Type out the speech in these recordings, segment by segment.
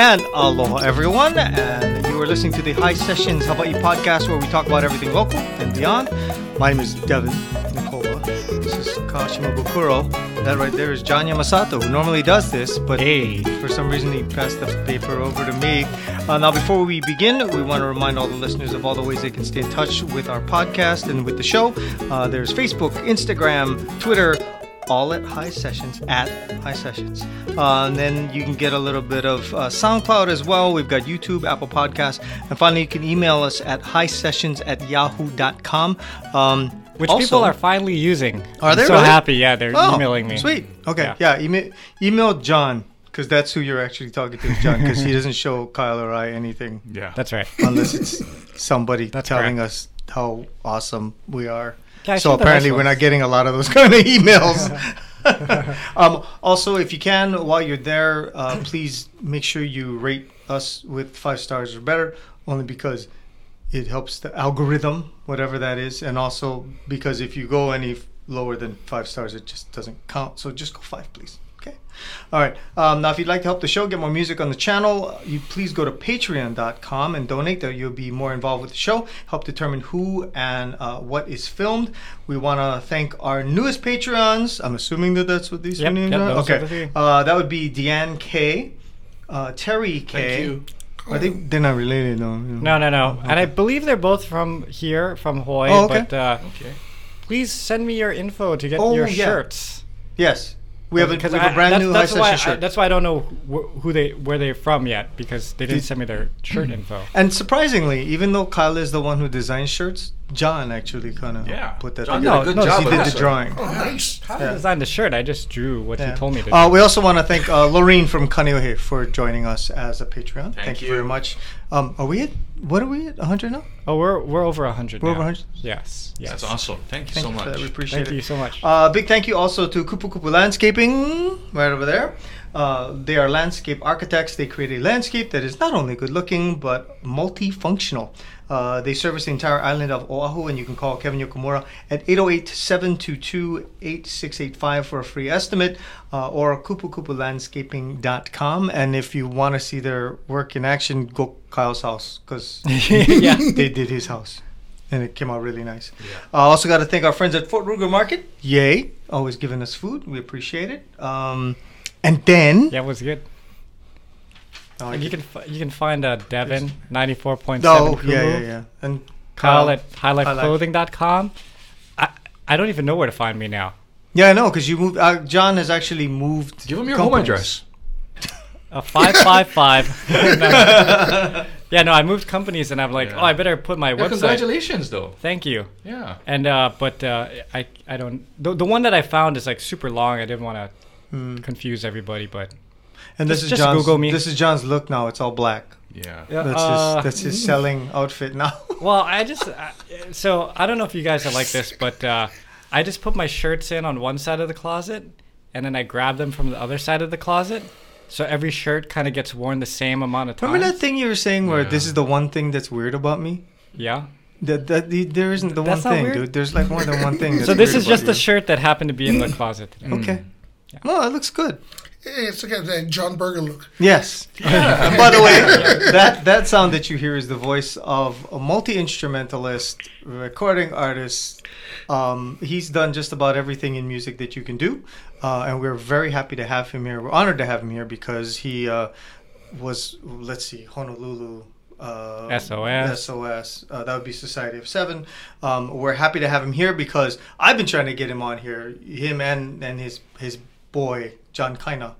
And aloha, everyone. And you are listening to the High Sessions You podcast, where we talk about everything local and beyond. My name is Devin Nicola. This is Kyle Shimabukuro. That right there is John Yamasato, who normally does this, but Hey. for some reason he passed the paper over to me. Uh, now, before we begin, we want to remind all the listeners of all the ways they can stay in touch with our podcast and with the show. Uh, there's Facebook, Instagram, Twitter, all at High Sessions, at High Sessions. Uh, and then you can get a little bit of uh, SoundCloud as well. We've got YouTube, Apple Podcasts. And finally, you can email us at high sessions at yahoo.com. Um, Which also- people are finally using. Are I'm they so really? happy? Yeah, they're Oh, emailing me. Sweet. Okay. Yeah. Yeah. email, email John because that's who you're actually talking to, John, because he doesn't show Kyle or I anything Yeah. That's right. unless it's somebody That's telling correct. us how awesome we are. Yeah, so apparently nice we're not getting a lot of those kind of emails. um, also, if you can, while you're there, uh, please make sure you rate us with five stars or better, only because it helps the algorithm, whatever that is, and also because if you go any lower than five stars, it just doesn't count. So just go five, please. Okay. All right. Um, now, if you'd like to help the show, get more music on the channel, you please go to patreon.com and donate. There, you'll be more involved with the show, help determine who and uh, what is filmed. We want to thank our newest Patreons. I'm assuming that that's what these Yep, names yep, are. okay. Uh, that would be Deanne K, uh, Terry K. Thank you. Are they? They're not related, though. No, no, no. And I believe they're both from here, from Hawaii. Oh, okay. But uh, Okay. please send me your info to get Oh, your yeah. shirts. Yes, we have a, we have a brand that's, new that's high why session I, shirt. that's why I don't know wh- who they where they're from yet because they didn't send me their shirt info. and surprisingly, even though Kyle is the one who designs shirts, John actually kind of Yeah. put that John together. did a good No, no, job he did the drawing. Oh, nice. I Yeah. designed the shirt. I just drew what Yeah. he told me to. Uh, do. we also want to thank uh, Lorene from Kaneohe for joining us as a Patreon. Thank, you. you. very much. Um, are we at what are we at? 100 now? oh, we're we're over hundred. We're now. over 100. Yes. Yes. That's awesome. Thank you Thank so you much. We appreciate Thank it. Thank you so much. Uh, big thank you also to Kupu Kupu Landscaping, right over there. Uh, they are landscape architects. They create a landscape that is not only good looking but multifunctional. Uh, they service the entire island of Oahu, and you can call Kevin Yokomura at 808 722 8685 for a free estimate uh, or kupukupulandscaping.com. And if you want to see their work in action, go Kyle's house because yeah. they did his house and it came out really nice. I uh, also got to thank our friends at Fort Ruger Market. Yay, always giving us food. We appreciate it. Um, and then Yeah, it was good. Oh, And you can fi- you can find uh, Devin ninety four point oh seven. yeah yeah yeah and Kyle Kyle at highlifeclothing.com. I I don't even know where to find me now. yeah I know because you moved. Uh, John has actually moved. Give him your home address. Uh, five five five. Yeah, no, I moved companies and I'm like, Yeah. oh, I better put my Yeah, website. congratulations, though. Thank you. Yeah. And uh, but uh, I I don't the, the one that I found is like super long. I didn't want to Hmm. confuse everybody, but And this Just- is just John's. Google me. This is John's look now. It's all black. Yeah. yeah, That's uh, his. That's his selling outfit now. Well, I just uh, so I don't know if you guys are like this, but uh, I just put my shirts in on one side of the closet, and then I grab them from the other side of the closet. So every shirt kind of gets worn the same amount of time. Remember that thing you were saying where this is the one thing that's weird about me? Yeah. That that the, there isn't the That's one thing, weird? dude. There's like more than one thing. That's So this weird is just about the shirt that happened to be in the closet. Today. Okay. Yeah. Well, it looks good. It's like that John Berger look. Yes. and by the way, that that sound that you hear is the voice of a multi instrumentalist, recording artist. Um, he's done just about everything in music that you can do, uh, and we're very happy to have him here. We're honored to have him here because he uh, was, let's see, Honolulu. Uh, SOS. SOS. Uh, that would be Society of Seven. Um, we're happy to have him here because I've been trying to get him on here. Him and and his his boy John Kaina.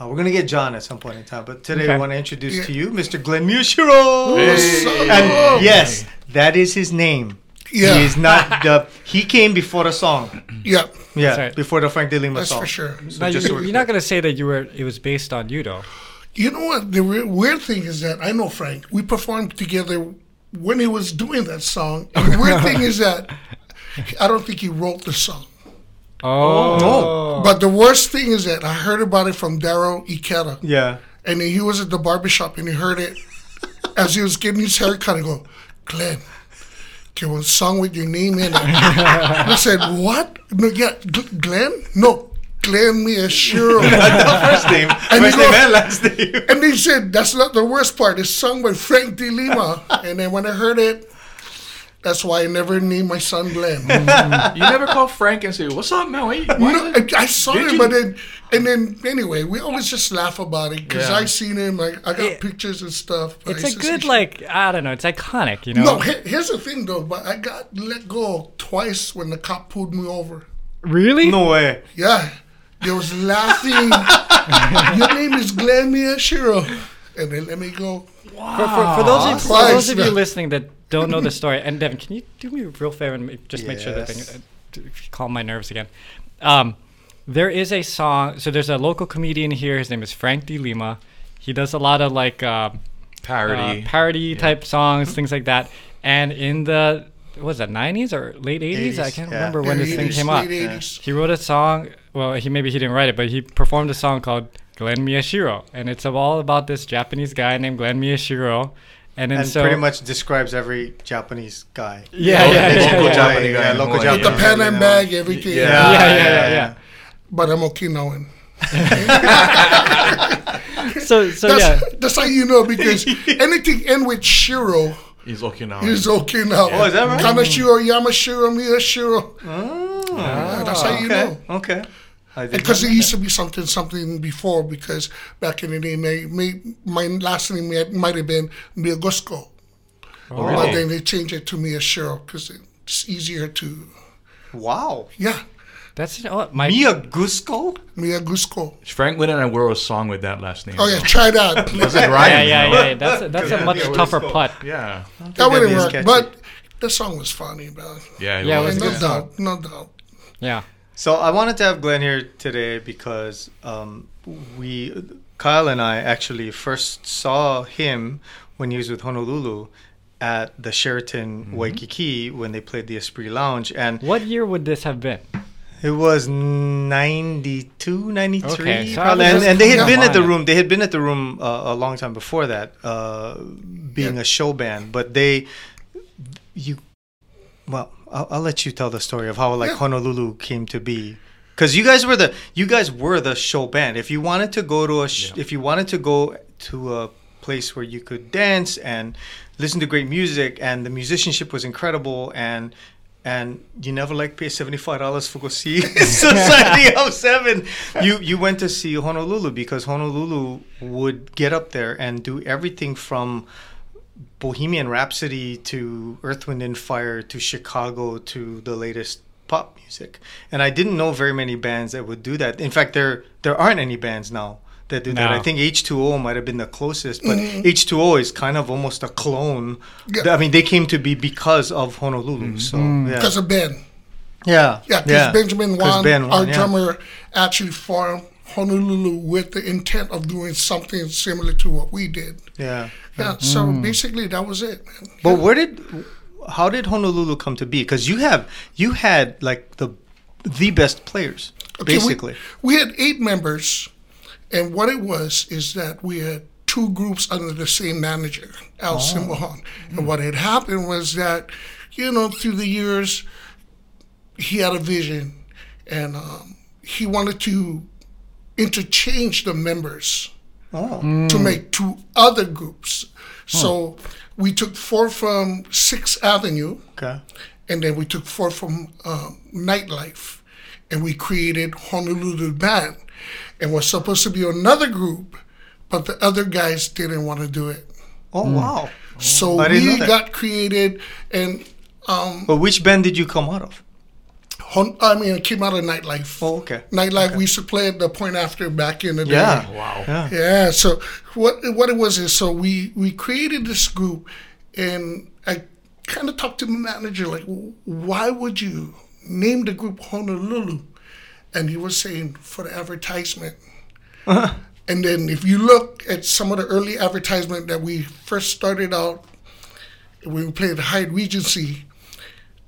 Uh, we're gonna get John at some point in time, but today Okay. I want to introduce Yeah. to you Mr. Glenn Miyashiro. Hey. And yes, that is his name. Yeah. He is not the. He came before the song. Yeah, Yeah, right. before the Frank De Lima that's song. for sure. Now, just you, we're you're not gonna say that you were. It was based on you, though. You know what? The re- weird thing is that I know Frank. We performed together when he was doing that song. And the weird thing is that I don't think he wrote the song. Oh. no. Oh. But the worst thing is that I heard about it from Daryl Ikeda. Yeah. And he was at the barbershop and he heard it as he was getting his haircut and go, Glenn, can we song with your name in it? I said, what? No, yeah, Glenn? No, Glenn Miyashiro. the first name, And first name and last name. and they said, that's not the worst part. It's sung by Frank De Lima. and then when I heard it, that's why I never named my son Glenn. Mm-hmm. You never call Frank and say, "What's up, man? Why, why No, I, I saw Did him, you? but then, and then anyway, we always just laugh about it because Yeah. I seen him. Like I got It- pictures and stuff. It's a good like I don't know. It's iconic, you know. No, he- here's the thing though. But I got let go twice when the cop pulled me over. really? No way. Yeah, they was laughing. Your name is Glenn Miyashiro, and they let me go. For, for, for those of, for those of you listening that don't know the story, and Devin, can you do me a real favor and ma- just make sure that Yes. thing, uh, t- if you calm my nerves again? Um, there is a song. So there's a local comedian here. His name is Frank De Lima. He does a lot of like um, parody? uh, parody type songs, things like that. And in the what was that 90s or late 80s? I can't yeah. remember when Yeah, this thing came out. late 80s. He wrote a song. Well, he maybe he didn't write it, but he performed a song called Glenn Miyashiro, and it's all about this Japanese guy named Glenn Miyashiro. And then And so pretty much describes every Japanese guy. yeah, yeah, yeah, local yeah, yeah, yeah, Japanese yeah, guy in local Hawaii. With the pen and bag, everything. Yeah. yeah, yeah, yeah, But I'm Okinawan. So so That's, yeah, that's how you know because anything end with Shiro He's Okinawa. is Okinawa. Oh, is that right? Kanashiro, Yamashiro, Miyashiro. Oh, that's how you know. Okay. I did Because not it know used to be something something before because back in the day, may, may, my last name might, might have been Miyagusko. Oh, But then they changed it to Miyashiro because it's easier to. Wow. yeah, that's oh, my Mia Gusco? Miyagusko. Franklin and I wrote a song with that last name. Oh, yeah, try that. Does it yeah rhyme? yeah you yeah, yeah. That's a, that's a much yeah, tougher let's putt. Yeah. that wouldn't That'd be as work. catchy. But the song was funny, man. Yeah. Yeah, it was no good. doubt, no doubt. Yeah. So I wanted to have Glenn here today because um, we, Kyle and I actually first saw him when he was with Honolulu at the Sheraton Waikiki when they played the Esprit Lounge. And What year would this have been? It was 92, 93. Okay, so probably. and, and they had been at the room. They had been at the room uh, a long time before that, uh, being Yeah. a show band. But they, you, well, I'll, I'll let you tell the story of how like Yeah. Honolulu came to be. Because you guys were the you guys were the show band. If you wanted to go to a sh- Yeah. if you wanted to go to a place where you could dance and listen to great music and the musicianship was incredible and and you never like pay seventy five dollars for go see Society of Seven. You you went to see Honolulu because Honolulu would get up there and do everything from Bohemian Rhapsody to Earth, Wind and Fire to Chicago to the latest pop music. And I didn't know very many bands that would do that. In fact, there there aren't any bands now that do that. I think H2O might have been the closest, but mm-hmm. H2O is kind of almost a clone. Yeah. I mean, they came to be because of Honolulu. Mm-hmm. So mm-hmm. yeah, Because of Ben. yeah, Yeah, because Benjamin Wan, Ben our Wan, yeah. drummer, actually formed Honolulu with the intent of doing something similar to what we did. Yeah. Yeah, so basically that was it. Man. But where did, how did Honolulu come to be? Because you have you had like the the best players Okay, basically. We, had eight members, and what it was is that we had two groups under the same manager, Al Simbahan. And what had happened was that, you know, through the years, he had a vision, and um, he wanted to interchange the members oh. to make two other groups. So we took four from Sixth Avenue, Okay. and then we took four from um, Nightlife, and we created Honolulu Band, and was supposed to be another group, but the other guys didn't want to do it. Oh wow. So I didn't know we got created, and um, But which band did you come out of? Hon- I mean, it came out of Nightlife. Oh, okay. Nightlife, we used to play at the Point After back in the day. Yeah. Wow. Yeah. Yeah. So what what it was is so we we created this group, and I kind of talked to my manager like, why would you name the group Honolulu? And he was saying for the advertisement. Uh-huh. And then if you look at some of the early advertisement that we first started out when we played the Hyatt Regency,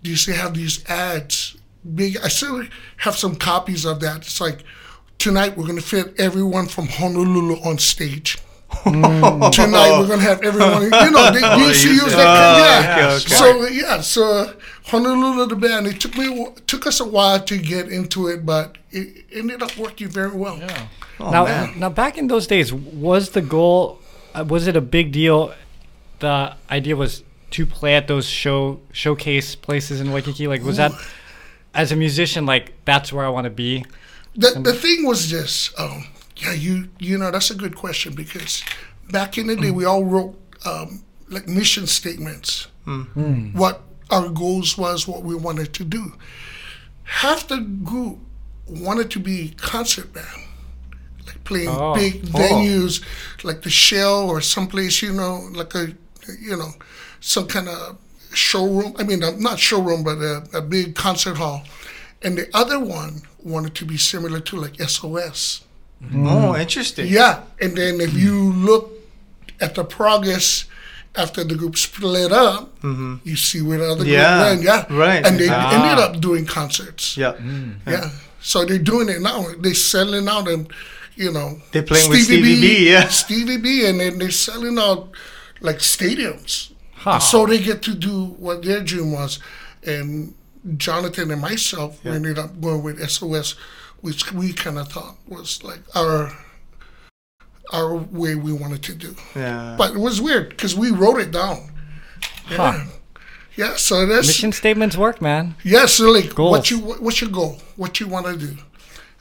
do you see to have these ads. Big. I still have some copies of that. It's like tonight we're gonna fit everyone from Honolulu on stage. Tonight we're gonna have everyone. You know, they Oh, used to they use use that. that. yeah. okay, okay. So yeah, so Honolulu the band. It took me it took us a while to get into it, but it ended up working very well. Yeah. Oh, now, man. now back in those days, was the goal? Uh, was it a big deal? The idea was to play at those show showcase places in Waikiki. Like, was that as a musician? Like, that's where I want to be. The the thing was this. Um, yeah, you you know that's a good question because back in the day we all wrote um, like mission statements. What our goals was, what we wanted to do. Half the group wanted to be concert band, like playing Oh. big venues, like the Shell or someplace you know, like a you know, some kind of showroom. I mean, uh, not showroom, but a, a big concert hall. And the other one wanted to be similar to like SOS. oh, interesting. Yeah, and then if you look at the progress after the group split up, you see where the other Mm-hmm. Yeah, group went. Yeah, right. And they Ah. ended up doing concerts. Yeah. Yeah. So they're doing it now. They're selling out and you know They're playing with Stevie B, yeah. Stevie B, and then they're selling out like stadiums. Huh. So they get to do what their dream was, and Jonathan and myself we ended up going with SOS, which we kind of thought was like our our way we wanted to do. Yeah. But it was weird because we wrote it down. Yeah. Huh. Yeah, so that's Mission statements work, man. yeah. So like, Goals. what you what's your goal? What you want to do?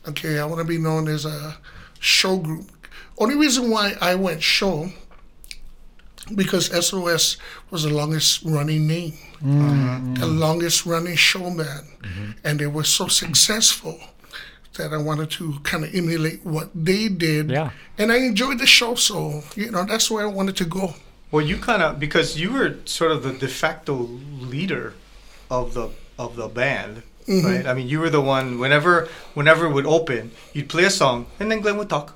Okay, I want to be known as a show group. Only reason why I went show because SOS was the longest running name, the longest running showman, and they were so successful that I wanted to kind of emulate what they did. Yeah. and I enjoyed the show, so you know that's where I wanted to go. Well, you kind of because you were sort of the de facto leader of the of the band, Mm-hmm. right? I mean, you were the one. Whenever whenever it would open, you'd play a song, and then Glenn would talk.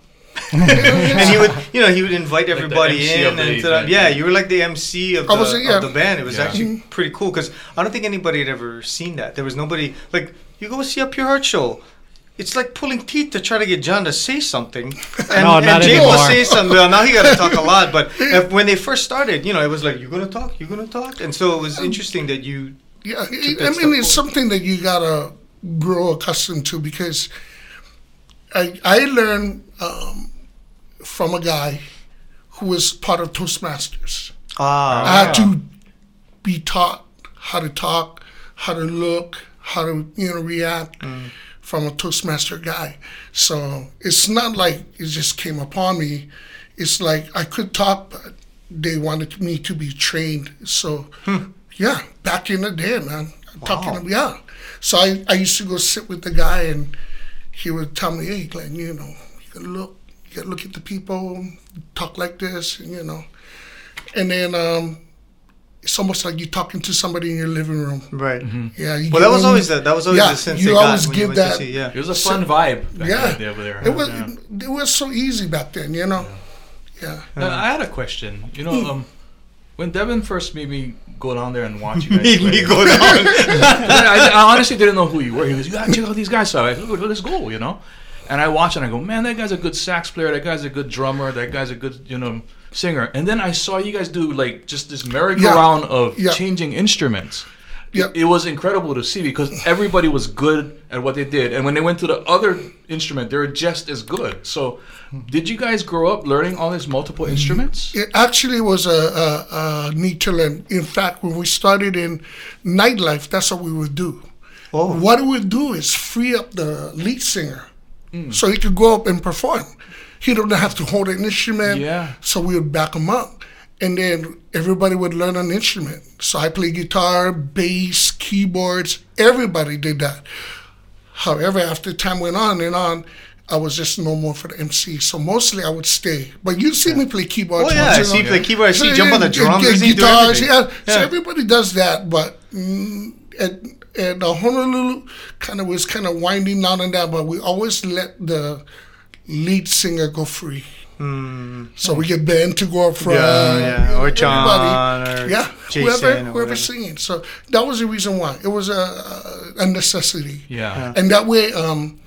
And he would, you know, he would invite everybody MC in, of the and to yeah, yeah. you were like the MC of the, was, yeah. of the band. It was Yeah. actually pretty cool because I don't think anybody had ever seen that. There was nobody like you go see a Pure Heart show. It's like pulling teeth to try to get John to say something, and, No, and not Jay will anymore. say something. Well, now he got to talk a lot, but if, when they first started, you know, it was like you're gonna talk, you're gonna talk, and so it was interesting that you. Yeah, that I mean, it's forward. something that you gotta grow accustomed to because I I learned um, from a guy who was part of Toastmasters. Ah, I had to be taught how to talk, how to look, how to you know react from a Toastmaster guy. So it's not like it just came upon me. It's like I could talk, but they wanted me to be trained. So yeah, back in the day, man, talking Wow. to yeah. So I, I used to go sit with the guy and he would tell me, hey, Glenn, you know, you gotta look, you gotta look at the people, talk like this, and you know. And then um, it's almost like you're talking to somebody in your living room. right. Yeah. You Well, that was them- always the, that was always Yeah, the sense you they got always when you give that- see, yeah. It was a fun vibe back Yeah. in the over there. It was Yeah. it was so easy back then, you know. Yeah. Now, I had a question. You know, um, when Devin first made me go down there and watch you guys Made me go down. I, I honestly didn't know who you were. He goes, "You gotta check out these guys." So I said, "Oh, "Let's go," you know. And I watch and I go, "Man, that guy's a good sax player. That guy's a good drummer. That guy's a good, you know, singer." And then I saw you guys do like just this merry-go-round of Yeah. changing instruments. Yeah. It was incredible to see because everybody was good at what they did, and when they went to the other instrument, they were just as good. So, did you guys grow up learning all these multiple mm-hmm. instruments? It actually was a, a, a neat to learn. In fact, when we started in nightlife, that's what we would do. Oh. What we would do is free up the lead singer so he could go up and perform. He don't have to hold an instrument. Yeah. So we would back him up. And then everybody would learn an instrument. So I play guitar, bass, keyboards. Everybody did that. However, after time went on and on, I was just no more for the MC. So mostly I would stay. But you see me play keyboards. Oh yeah, once, I you see know. the keyboard. I see you jump on the drums. Yeah, see do guitars, everything. yeah. So everybody does that, but mm, at at uh, Honolulu, kind of was kind of winding down on that. But we always let the lead singer go free. So we get Ben to go up front. Yeah, yeah. you know, Or John, or yeah, Jason, whoever singing. So that was the reason why it was a a necessity Yeah. and that way um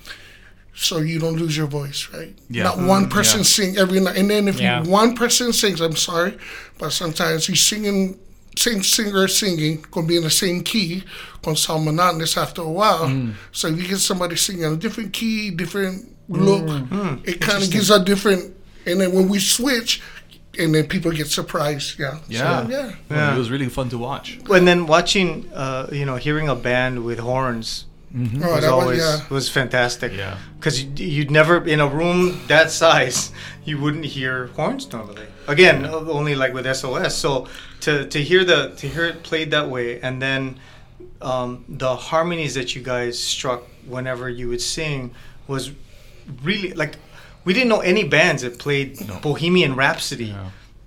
so you don't lose your voice, right? Yeah. Not one Mm, person yeah. sing every night, and then if Yeah. you, one person sings, I'm sorry, but sometimes you singing, same singer singing, gonna be in the same key, gonna sound monotonous after a while. Mm. So if you get somebody singing a different key, different look, Mm. it kind of gives a different. And then when we switch, and then people get surprised. Yeah. Yeah. So, yeah. Yeah. It was really fun to watch. And then watching, uh, you know, hearing a band with horns Oh, was that always was yeah. was fantastic. Yeah. Because you'd never in a room that size, you wouldn't hear horns normally. Again, only like with SOS. So to to hear the to hear it played that way, and then um, the harmonies that you guys struck whenever you would sing was really like we didn't know any bands that played Bohemian Rhapsody,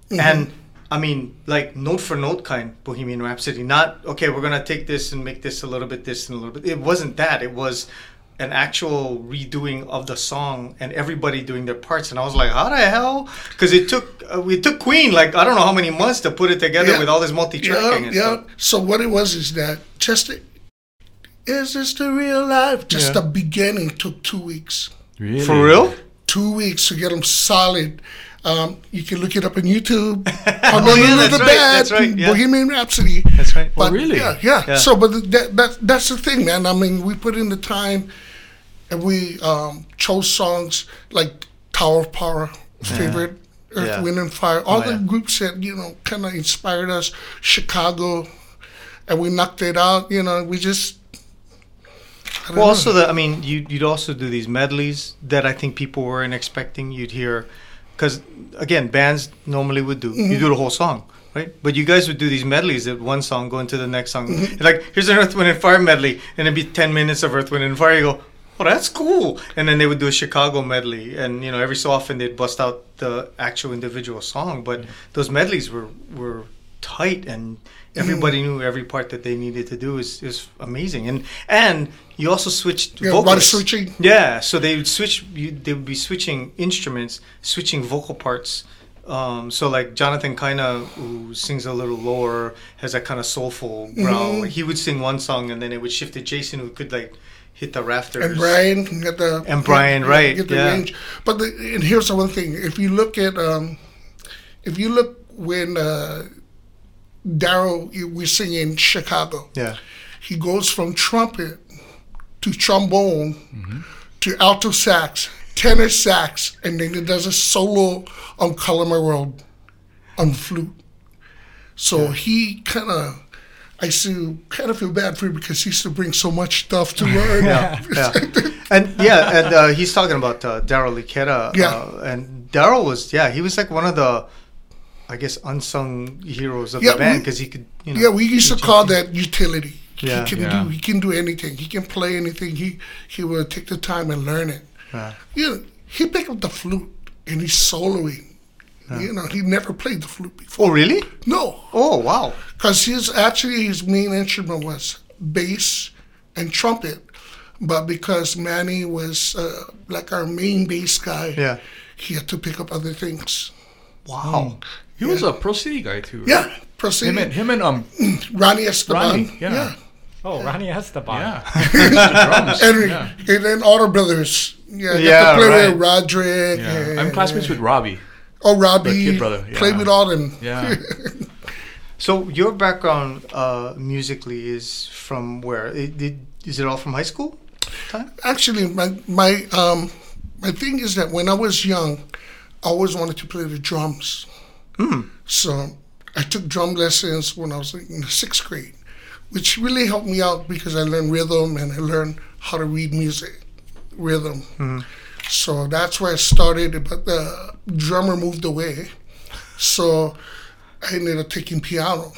and I mean like note for note kind Bohemian Rhapsody. Not okay, we're gonna take this and make this a little bit this and a little bit. It wasn't that. It was an actual redoing of the song and everybody doing their parts and i was like how the hell because it took uh, we took queen like i don't know how many months to put it together Yeah. with all this multi-tracking Yeah, and yeah. stuff So what it was is that just is this the real life? Just Yeah. the beginning took two weeks. Really? for real Two weeks to get them solid. Um, you can look it up on YouTube. Oh, Honolulu yeah, that's the right, Band, that's right, yeah. Bohemian Rhapsody. that's right But really? Yeah, yeah, Yeah. So, but that, that that's the thing, man. I mean, we put in the time, and we um, chose songs like Tower of Power, favorite Earth, Yeah. Wind and Fire. All Oh, the yeah. groups that you know kind of inspired us. Chicago, and we knocked it out. You know, we just. Well, know. also the I mean, you you'd also do these medleys that I think people weren't expecting. You'd hear, because again, bands normally would do you do the whole song, right? But you guys would do these medleys that one song go into the next song. Like here's an Earth, Wind and Fire medley, and it'd be ten minutes of Earth, Wind and Fire. You go, oh, that's cool. And then they would do a Chicago medley, and you know, every so often they'd bust out the actual individual song. But those medleys were were tight and everybody knew every part that they needed to do is, is amazing and and you also switched Yeah, a lot of switching. yeah so they would switch you, they would be switching instruments switching vocal parts um, so like Jonathan Kaina, who sings a little lower, has that kind of soulful growl. He would sing one song and then it would shift to Jason, who could like hit the rafters. and Brian can get the And Brian, get- right, get the yeah. range. But the, and here's the one thing: if you look at, um, if you look when uh, Daryl we sing in Chicago, Yeah. he goes from trumpet to trombone to alto sax, tenor sax, and then he does a solo on Color My World on flute. So he kind of. I still kind of feel bad for him because he used to bring so much stuff to learn. yeah, yeah. and yeah, and uh, he's talking about uh, Daryl Ikeda. Yeah. uh, and Daryl was yeah, he was like one of the, I guess, unsung heroes of Yeah, the band because he could. You know, Yeah, we used to call that utility. Yeah. he can Yeah. do he can do anything. He can play anything. He he will take the time and learn it. Yeah. You know, he picked up the flute and he's soloing. You know, he never played the flute before. Oh really? No, Oh wow. because his actually his main instrument was bass and trumpet, but because Manny was uh, like our main bass guy, Yeah. he had to pick up other things. Wow. He was a Pearl City guy too. right? Yeah, proceed. Him and him and um Ronnie Esteban. Ronnie, yeah. yeah. Oh, Ronnie Esteban. yeah, the drums. And, yeah. and then Auto Brothers. Yeah, Yeah, have to play right. with Roderick. yeah. and- I'm classmates with Robbie. Oh, Robbie. the kid brother, Play yeah. with all them. Yeah. So your background uh, musically is from where? It, it, is it all from high school time? Actually, my my um my thing is that when I was young, I always wanted to play the drums. So I took drum lessons when I was in the sixth grade, which really helped me out because I learned rhythm and I learned how to read music, rhythm. So that's where I started. But the drummer moved away, so I ended up taking piano.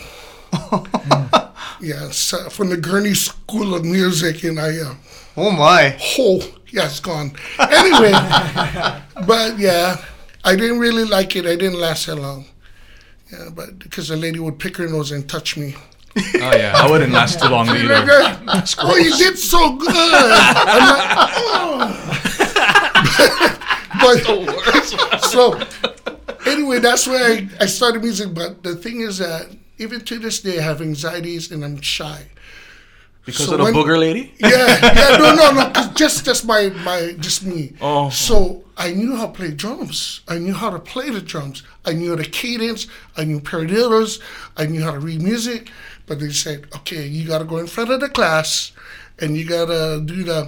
yeah, so from the Gurney School of Music, and I. Uh, Oh my. Oh, yeah, it's gone. Anyway, but yeah, I didn't really like it. I didn't last that long. Yeah, but because the lady would pick her nose and touch me. Oh yeah, I wouldn't last too long either. oh, you did so good. I'm like, oh. but so anyway, that's where I, I started music. But the thing is that even to this day, I have anxieties and I'm shy. Because So of the when- booger lady? Yeah, yeah, no, no, no, 'cause just just my my just me. Oh. So I knew how to play drums. I knew how to play the drums. I knew the cadence. I knew paradiddles. I knew how to read music. But they said, okay, you got to go in front of the class, and you got to do the.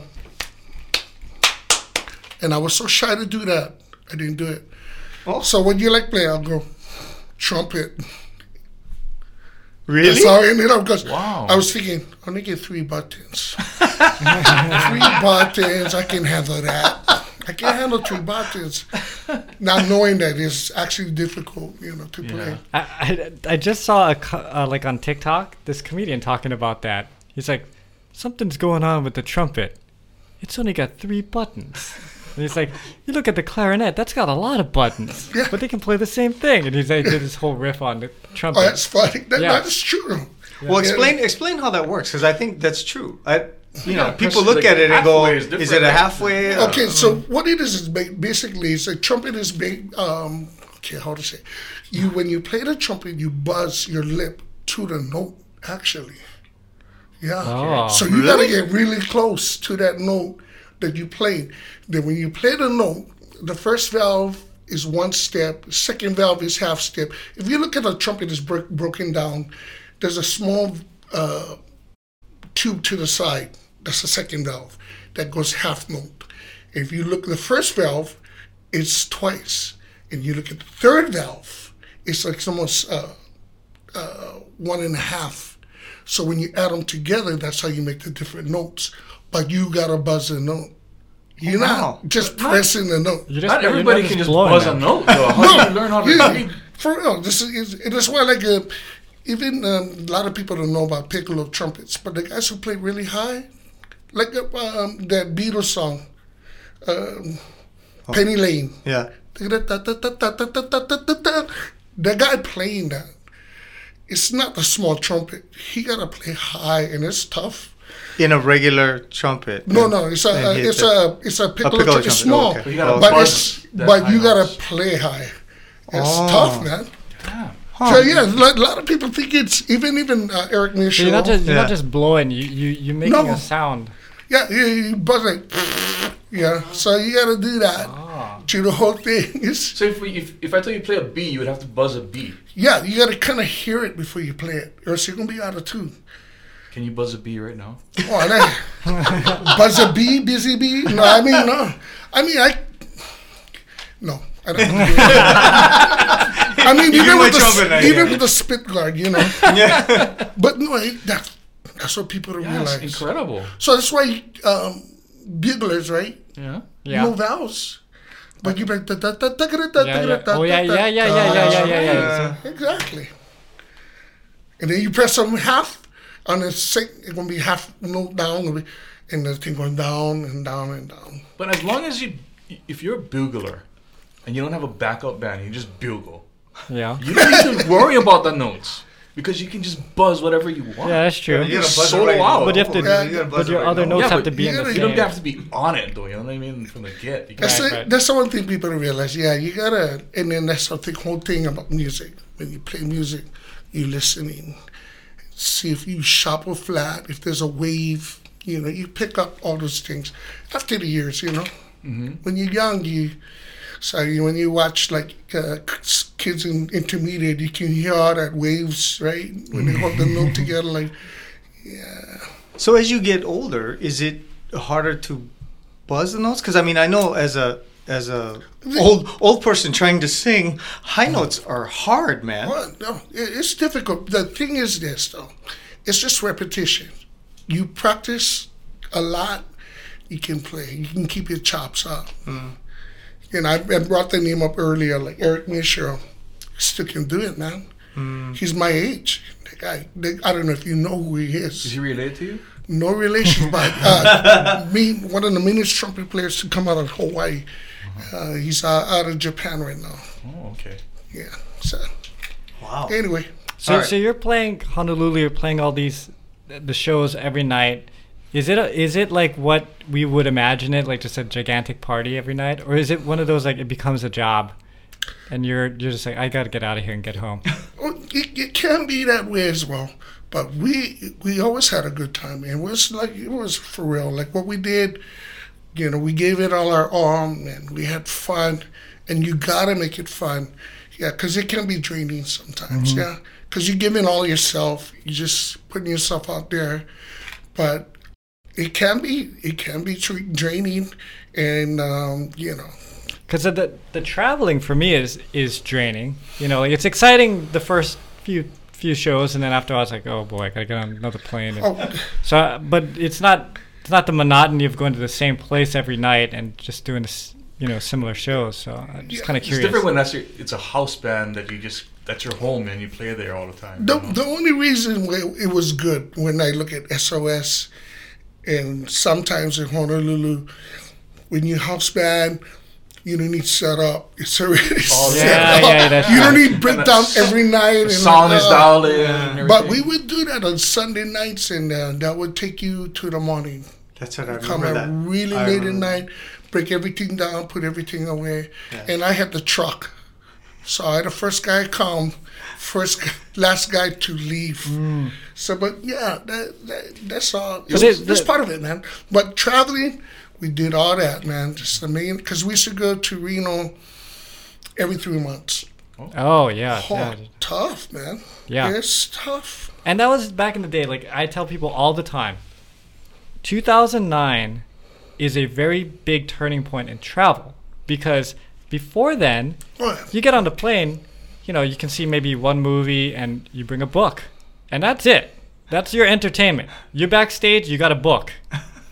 And I was so shy to do that, I didn't do it. Oh. So what do you like play? I'll go trumpet. Really? That's how I ended up because Wow. I was thinking, I only get three buttons. three buttons, I can handle that. I can handle three buttons. Not knowing that it's actually difficult, you know, to play. I, I, I just saw a uh, like on TikTok this comedian talking about that. He's like, something's going on with the trumpet. It's only got three buttons. And he's like, you look at the clarinet, that's got a lot of buttons, Yeah. but they can play the same thing. And he's like, did this whole riff on the trumpet. Oh, that's funny. That, Yeah. That's true. Well, explain explain how that works because I think that's true. I, you know, people look like, at it and go, is "Is it a right? halfway?" Uh, Okay, so what it is is basically it's a trumpet is big. Um, okay, how to say? You when you play the trumpet, you buzz your lip to the note. Actually, yeah. Oh. so you gotta get really close to that note that you played. Then when you play the note, the first valve is one step. Second valve is half step. If you look at a trumpet, it's bro- broken down. There's a small uh, tube to the side. That's the second valve. That goes half note. If you look at the first valve, it's twice. And you look at the third valve, it's like almost uh, uh, one and a half. So when you add them together, that's how you make the different notes. But you gotta buzz a note. You're wow. not just pressing the note. You just, Not you're everybody can just blowing buzz them. a note, though. How do you learn how to Yeah, read? for real. This is it is why like uh, even um, a lot of people don't know about piccolo trumpets, but the guys who play really high, like uh, um, that Beatles song, um, Penny Lane. yeah. The guy playing that, it's not a small trumpet. He gotta play high, and it's tough. In a regular trumpet. No, no, it's a, And uh, it's the- a it's a piccolo, piccolo trumpet. It's trumpet, oh, small, okay. But you but it's but you gotta notes. play high. It's Oh. tough, man. Yeah. So yeah, a lot, lot of people think it's even even uh, Eric So you're not just you're Yeah. not just blowing. You you you're making No. a sound. yeah, you, you buzz like yeah. So you got to do that Ah. to the whole thing. It's, So if, we, if if I tell you play a B, you would have to buzz a B. yeah, you got to kind of hear it before you play it, or else you're gonna be out of tune. Can you buzz a B right now? Oh, that, buzz a bee, busy bee. No, I mean no. I mean I. No, I don't. I mean You even with the even get with the spit guard, you know. Yeah. But no, it, that that's what people don't Yes, realize. incredible. So that's why um, buglers, right? Yeah. Yeah. No vowels. But you like da da da da da da Yeah, da yeah. da Oh yeah, da, yeah, yeah, da, yeah, yeah, yeah, da. yeah, yeah. Exactly. And then you press them half on the sing, it's gonna be half note down, it'll be- and the thing going down and down and down. But as long as you, if you're a bugler, and you don't have a backup band, you just bugle. Yeah. You don't need to worry about the notes because you can just buzz whatever you want. Yeah, that's true. You gotta buzz it Solo right out. But you have to- Yeah, you gotta But your right other now. notes Yeah, have to be in you the gotta- You don't have to be on it though. You know what I mean? From the get. You That's Right, the, right. that's the one thing people don't realize. Yeah, you gotta, and then that's the whole thing about music. When you play music, you're listening, see if you sharp or flat, if there's a wave. You know, you pick up all those things after the years. You know, when you're young, you so you, when you watch like uh, kids in intermediate, you can hear all that waves, right? When they hold the note together, like yeah. So as you get older, is it harder to buzz the notes? Because I mean, I know as a as a old old person trying to sing, high notes are hard, man. Well, no, it's difficult. The thing is this, though, it's just repetition. You practice a lot, you can play. You can keep your chops up. And I, I brought the name up earlier, like Eric Miyashiro. Still can do it, man. He's my age. The guy, the, I don't know if you know who he Is is. he related to you? No relation, but uh, me, one of the meanest trumpet players to come out of Hawaii. Uh, he's uh, out of Japan right now. Oh, okay. Yeah. So Wow. anyway, So, Alright. so you're playing Honolulu. You're playing all these the shows every night. Is it a, is it like what we would imagine it, like just a gigantic party every night, or is it one of those like it becomes a job, and you're you're just like I got to get out of here and get home? Well, it, it can be that way as well. But we we always had a good time, and it was like it was for real. Like what we did, you know, we gave it all our all, and we had fun. And you gotta make it fun, yeah, because it can be draining sometimes, yeah. Because you're giving all yourself, you're just putting yourself out there, but it can be it can be draining, and um, you know, Because the the traveling for me is is draining. You know, like it's exciting the first few few shows, and then after I was like, oh boy, I gotta get on another plane. And oh, So, but it's not it's not the monotony of going to the same place every night and just doing this, you know, similar shows. So I'm just Yeah, kind of curious. It's curious. different when that's your, it's a house band that you just that's your home and you play there all the time. The, you know? the only reason why it was good when I look at SOS and sometimes in Honolulu, when you house band, you don't need set up. It's already Oh, set yeah, up. yeah, that's you don't right. need breakdown every night. the and sound is uh, dialed in. But we would do that on Sunday nights, and uh, that would take you to the morning. That's what I Come remember. out That really I late at night, break everything down, put everything away, Yeah. and I had the truck. So I had the first guy come, first g- last guy to leave. So, but yeah, that, that that's all. It was, it- that's the- part of it, man. But traveling, we did all that, man. Just the main because we used to go to Reno every three months. oh yeah, Oh, yeah, tough, man. yeah. It's tough. And that was back in the day. Like I tell people all the time, 2009 is a very big turning point in travel because before then, yeah. you get on the plane, you know, you can see maybe one movie and you bring a book, and that's it. That's your entertainment. You're backstage, you got a book,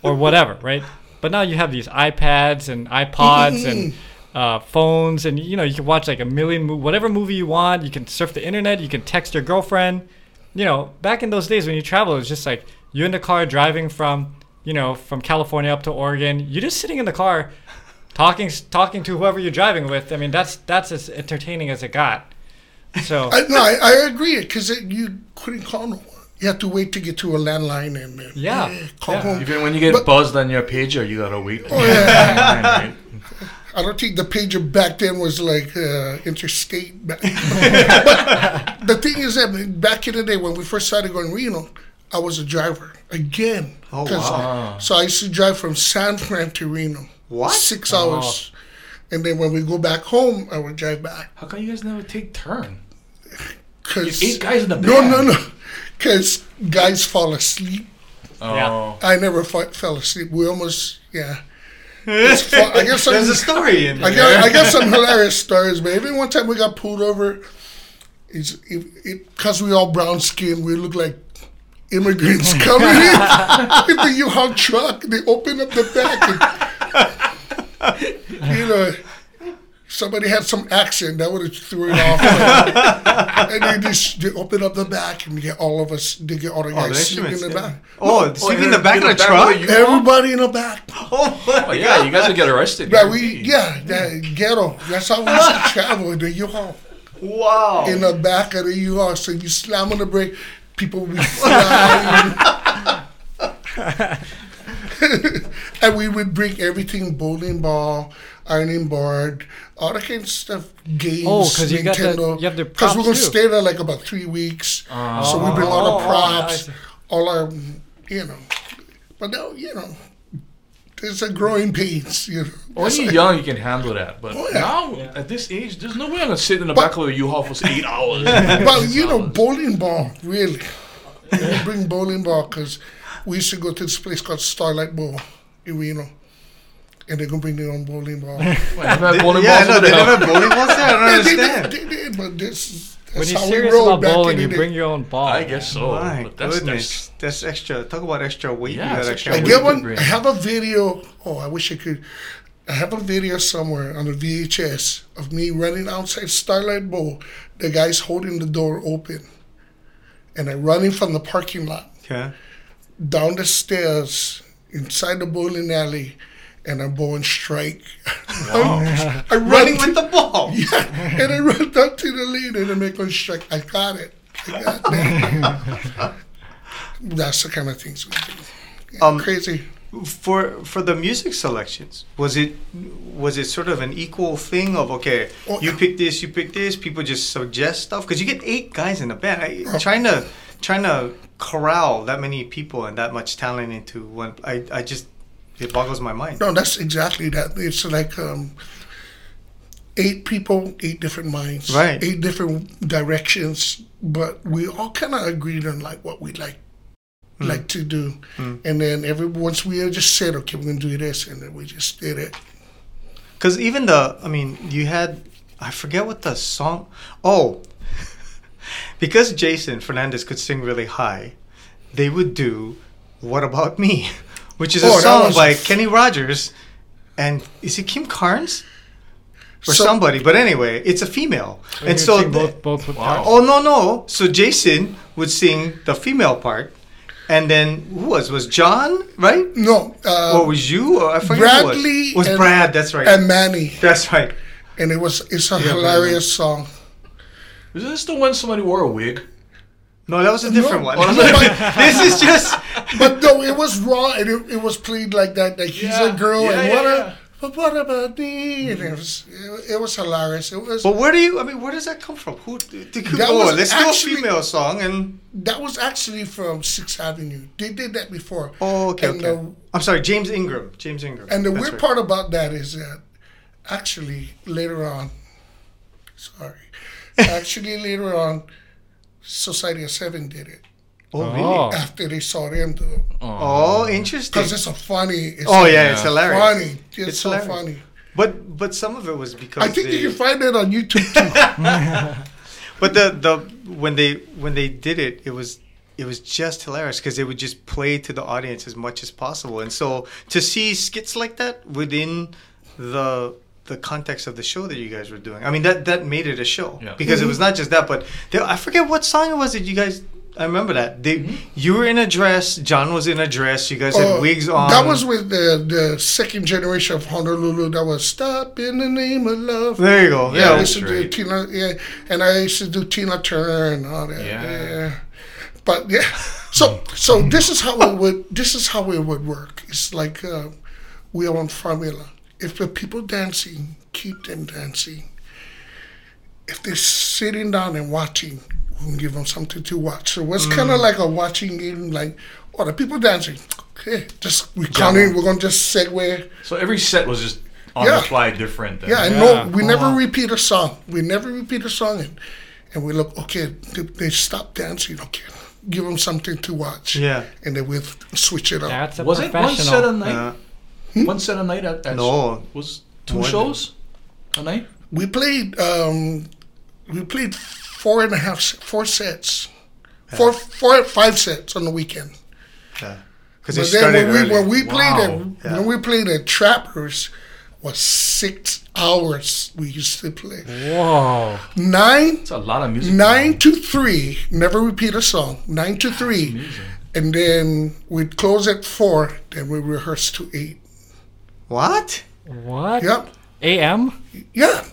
or whatever, right? But now you have these iPads and iPods and uh, phones, and you know you can watch like a million, mo- whatever movie you want. You can surf the internet. You can text your girlfriend. You know, back in those days when you travel, it was just like you're in the car driving from, you know, from California up to Oregon. You're just sitting in the car, talking talking to whoever you're driving with. I mean, that's that's as entertaining as it got. So I, no, I, I agree because you couldn't call no one. You had to wait to get to a landline and then Yeah, call yeah. home. Even when you get But- buzzed on your pager, you gotta wait. Oh, yeah. I don't think the pager back then was like uh, interstate. But the thing is that back in the day when we first started going Reno, I was a driver again. Oh, 'Cause- wow. So I used to drive from San Fran to Reno. What? Six hours. And then when we go back home, I would drive back. How come you guys never take turn? Cause Eight guys in the bed. no, no, no. Because guys fall asleep. Oh. Yeah. I never fa- fell asleep. We almost, yeah. It's I guess some, There's a story in I there. got, I got some hilarious stories, but every one time we got pulled over, it's it, it cause we all brown skin, we look like immigrants coming in in the U-Haul truck. They open up the back, and, you know. Somebody had some accent that would have threw it off, and they just they open up the back and get all of us. They get all the Oh, guys the sleeping in the instruments. back. yeah. Oh, sleeping in the back of the of truck. you- Everybody in the back. Oh my Oh, yeah, you guys will get arrested. Yeah, we guaranteed. yeah, that ghetto. That's how we used to travel in the U-Haul. Wow. In the back of the U-Haul, so you slam on the brake, people will be flying. and we would bring everything: bowling ball, ironing board, all that kind of stuff. Games. Oh, 'cause you got the- Nintendo. you the Because we're gonna stay there like about three weeks. Ah. so we bring all Oh, the oh, oh props, see. all our, you know. But now, you know, there's a growing pains. You know. When you're young, you can handle that. But Oh, yeah. now, at this age, there's no way I'm gonna sit in the back of a U-Haul for eight hours. But you know, bowling ball, really. We bring bowling ball because we used to go to this place called Starlight Bowl in Reno. And they're going to bring their own bowling ball. Wait, I've bowling yeah, balls no, they never bowling balls there. I don't Yeah, they, understand. did, they did, but this, that's when you're how we serious about back bowling, you bring your own ball. I guess so. My that's, goodness, that's, extra. Talk about extra weight. Yeah, you got extra extra I weight. get one. I have a video. Oh, I wish I could. I have a video somewhere on the VHS of me running outside Starlight Bowl. The guy's holding the door open, and I'm running from the parking lot Okay. down the stairs inside the bowling alley, and I'm bowling strike. I run Running to- with the ball. yeah, and I run up to the lead and I make one strike. I got it. I got that. That's the kind of things we do. Yeah, Um, crazy. For for the music selections, was it was it sort of an equal thing of okay, Oh, you pick this, you pick this. People just suggest stuff because you get eight guys in a band. I, Oh. trying to trying to corral that many people and that much talent into one. I I just it boggles my mind. No, that's exactly that. It's like um, eight people, eight different minds, Right. Eight different directions, but we all kind of agreed on like what we like Hmm. like to do, and then every once we just said, okay, we're gonna do this, and then we just did it. Because even the, I mean, you had, I forget what the song. Oh, because Jason Fernandez could sing really high, they would do "What About Me," which is a Oh, that song by a f- Kenny Rogers, and is it Kim Carnes or So- somebody? But anyway, it's a female, You and so the- both both Wow. Oh no no! So Jason would sing the female part, and then who was was John right? No, uh, or was you? Or I forget Bradley who was. Was and- Brad? That's right. and Manny, that's right. and it was it's a Yeah, hilarious song. Is this the one somebody wore a wig? No, that was a different No. one. Oh, this is just. But no, it was raw, and it, it was played like that. Like he's Yeah, a girl, yeah, and yeah, what yeah. a. But what about me? And it was it, it was hilarious. It was But where do you? I mean, where does that come from? Who? To, That oh, was let's actually- do a female song and. that was actually from Sixth Avenue. They did that before. Oh, okay, And okay. the- I'm sorry, James Ingram. James Ingram. And the That's weird right. part about that is that actually later on, sorry, actually later on, Society of Seven did it Oh, oh. really? Oh. after they saw them do it oh. oh, interesting. because it's a funny. It's Oh a yeah, it's hilarious. funny. It's, It's so hilarious. funny. But but some of it was because I think they, you can find it on YouTube too. But the the when they when they did it, it was it was just hilarious because they would just play to the audience as much as possible, and so to see skits like that within the the context of the show that you guys were doing, I mean that that made it a show Yeah. because it was not just that, but they, I forget what song it was that you guys. I remember that they you were in a dress, John was in a dress, you guys had Uh, wigs on. That was with the the second generation of Honolulu. That was "Stop in the Name of Love." there you go. Yeah, Yeah, I used to do. Tina. Yeah, and I used to do Tina Turner and all that. Yeah. Yeah. But yeah, so so this is how it would this is how it would work. It's like uh, we are on formula. If the people dancing, keep them dancing. If they're sitting down and watching, we'll give them something to watch. So it's kind of like a watching game. Like, oh, the people dancing. Okay, just we counting. We're gonna just segue. So every set was just on Yeah. the fly different. then. Yeah, and Yeah. no, we never Uh-huh. repeat a song. We never repeat a song, and, and we look. Okay, they, they stop dancing. Okay, give them something to watch. Yeah. and then we'll switch it up. That's a Was it one set a night? Uh, One set a night at, at No. was two shows a night. We played. Um, we played four and a half, four sets, four, four, five sets on the weekend. Yeah, because then when we early. when we played Wow. at Yeah. when we played at Trappers, was six hours we used to play. Whoa. Nine It's a lot of music. nine to three. Never repeat a song. Nine to three. Amazing. and then we'd close at four. Then we rehearse to eight. What? What? Yep, A.M. yeah,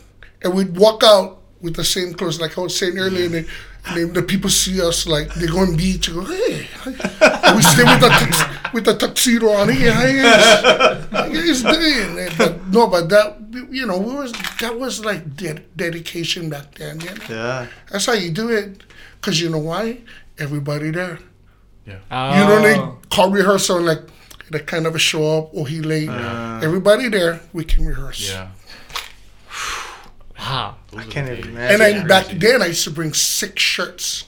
and we'd walk out with the same clothes, like I was saying earlier. And then, and then the people see us like they're going beat to go, hey, and we stay with the tux, with the tuxedo on. Hey, how you guys, how you? And, but no, but that you know, we was that was like ded- dedication back then. You know? Yeah. That's how you do it, cause you know why? Everybody there. Oh. You know, they oh. call rehearsal like that kind of a show up or he late. Everybody there, we can rehearse. Yeah. Wow. I can't even And imagine. then back then, I used to bring six shirts,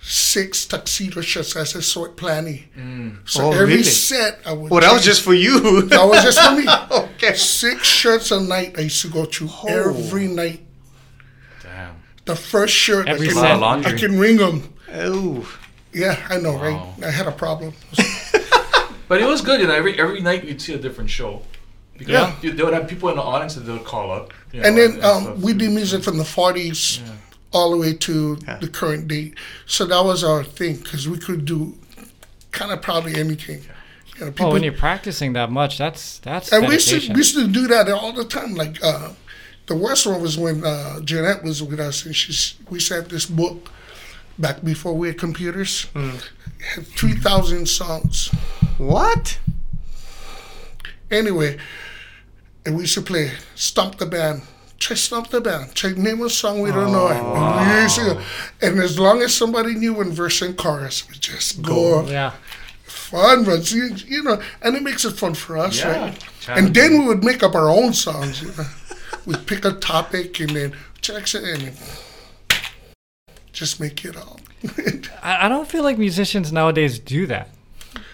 six tuxedo shirts I as a sort planning. Mm. So Oh, every really? set I would. well, that was just for you. that was just for me. okay. Six shirts a night. I used to go through oh. every night. Damn. The first shirt, Every I, A lot of can, laundry. I can ring them. Oh. Yeah, I know, Wow. right? I had a problem. But it was good, you know. Every every night you'd see a different show. Because Yeah. you, they would have people in the audience that they would call up. you and know, then stuff um, we too. did music from the 40s all the way to Yeah. the current date. So that was our thing because we could do kind of probably anything. You know, Oh, people, when you're practicing that much, that's that's and we used, to, we used to do that all the time. Like uh, the worst one was when uh, Jeanette was with us and she's we sent this book back before we had computers. It had 3,000 songs. What? Anyway, and we used to play Stomp the Band, try Stomp the Band. Try name a song we don't know. And, we used to- and as long as somebody knew one verse and chorus, we just go. Yeah. Fun, but you, you know, and it makes it fun for us, Yeah. right? And then we would make up our own songs. You know? We'd pick a topic and then check it and just make it up. I, I don't feel like musicians nowadays do that.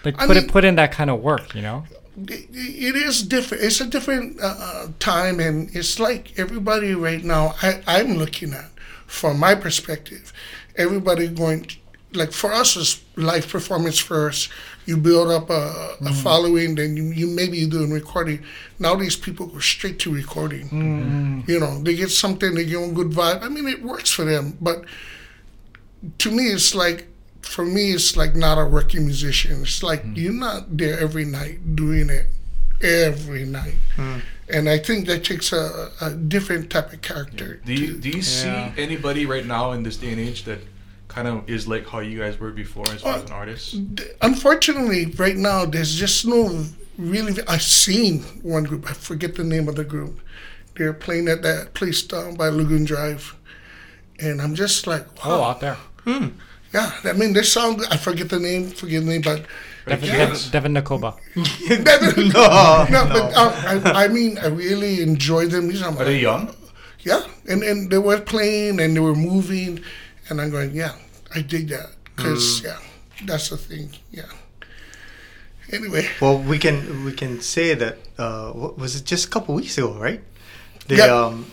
Like I put mean- it put in that kind of work, you know? it, it is different. It's a different uh, uh, time, and it's like everybody right now. I, I'm looking at, from my perspective, everybody going like for us is live performance first. You build up a, a following, then you, you maybe you doing recording. Now these people go straight to recording. You know, they get something, they get a good vibe. I mean, it works for them, but to me, it's like for me, it's like not a working musician. It's like Hmm. you're not there every night doing it every night, hmm. and I think that takes a, a different type of character. Do you, do you see anybody right now in this day and age that kind of is like how you guys were before as far as uh, an artist? Unfortunately, right now, there's just no really. I've seen one group. I forget the name of the group. They're playing at that place down by Lagoon Drive, and I'm just like, Oh, out there. Hmm. Yeah. I mean, they sound. good. I forget the name. Forgive me, but Devin, Yeah. Devin, Devin Nakoba. no, no, but uh, I, I mean, I really enjoy them. These are Are they young? Yeah, and and they were playing and they were moving, and I'm going, yeah, I dig that because Mm. yeah, that's the thing. Yeah. Anyway, Well, we can we can say that uh, what was it just a couple weeks ago, right? They, Yeah. um,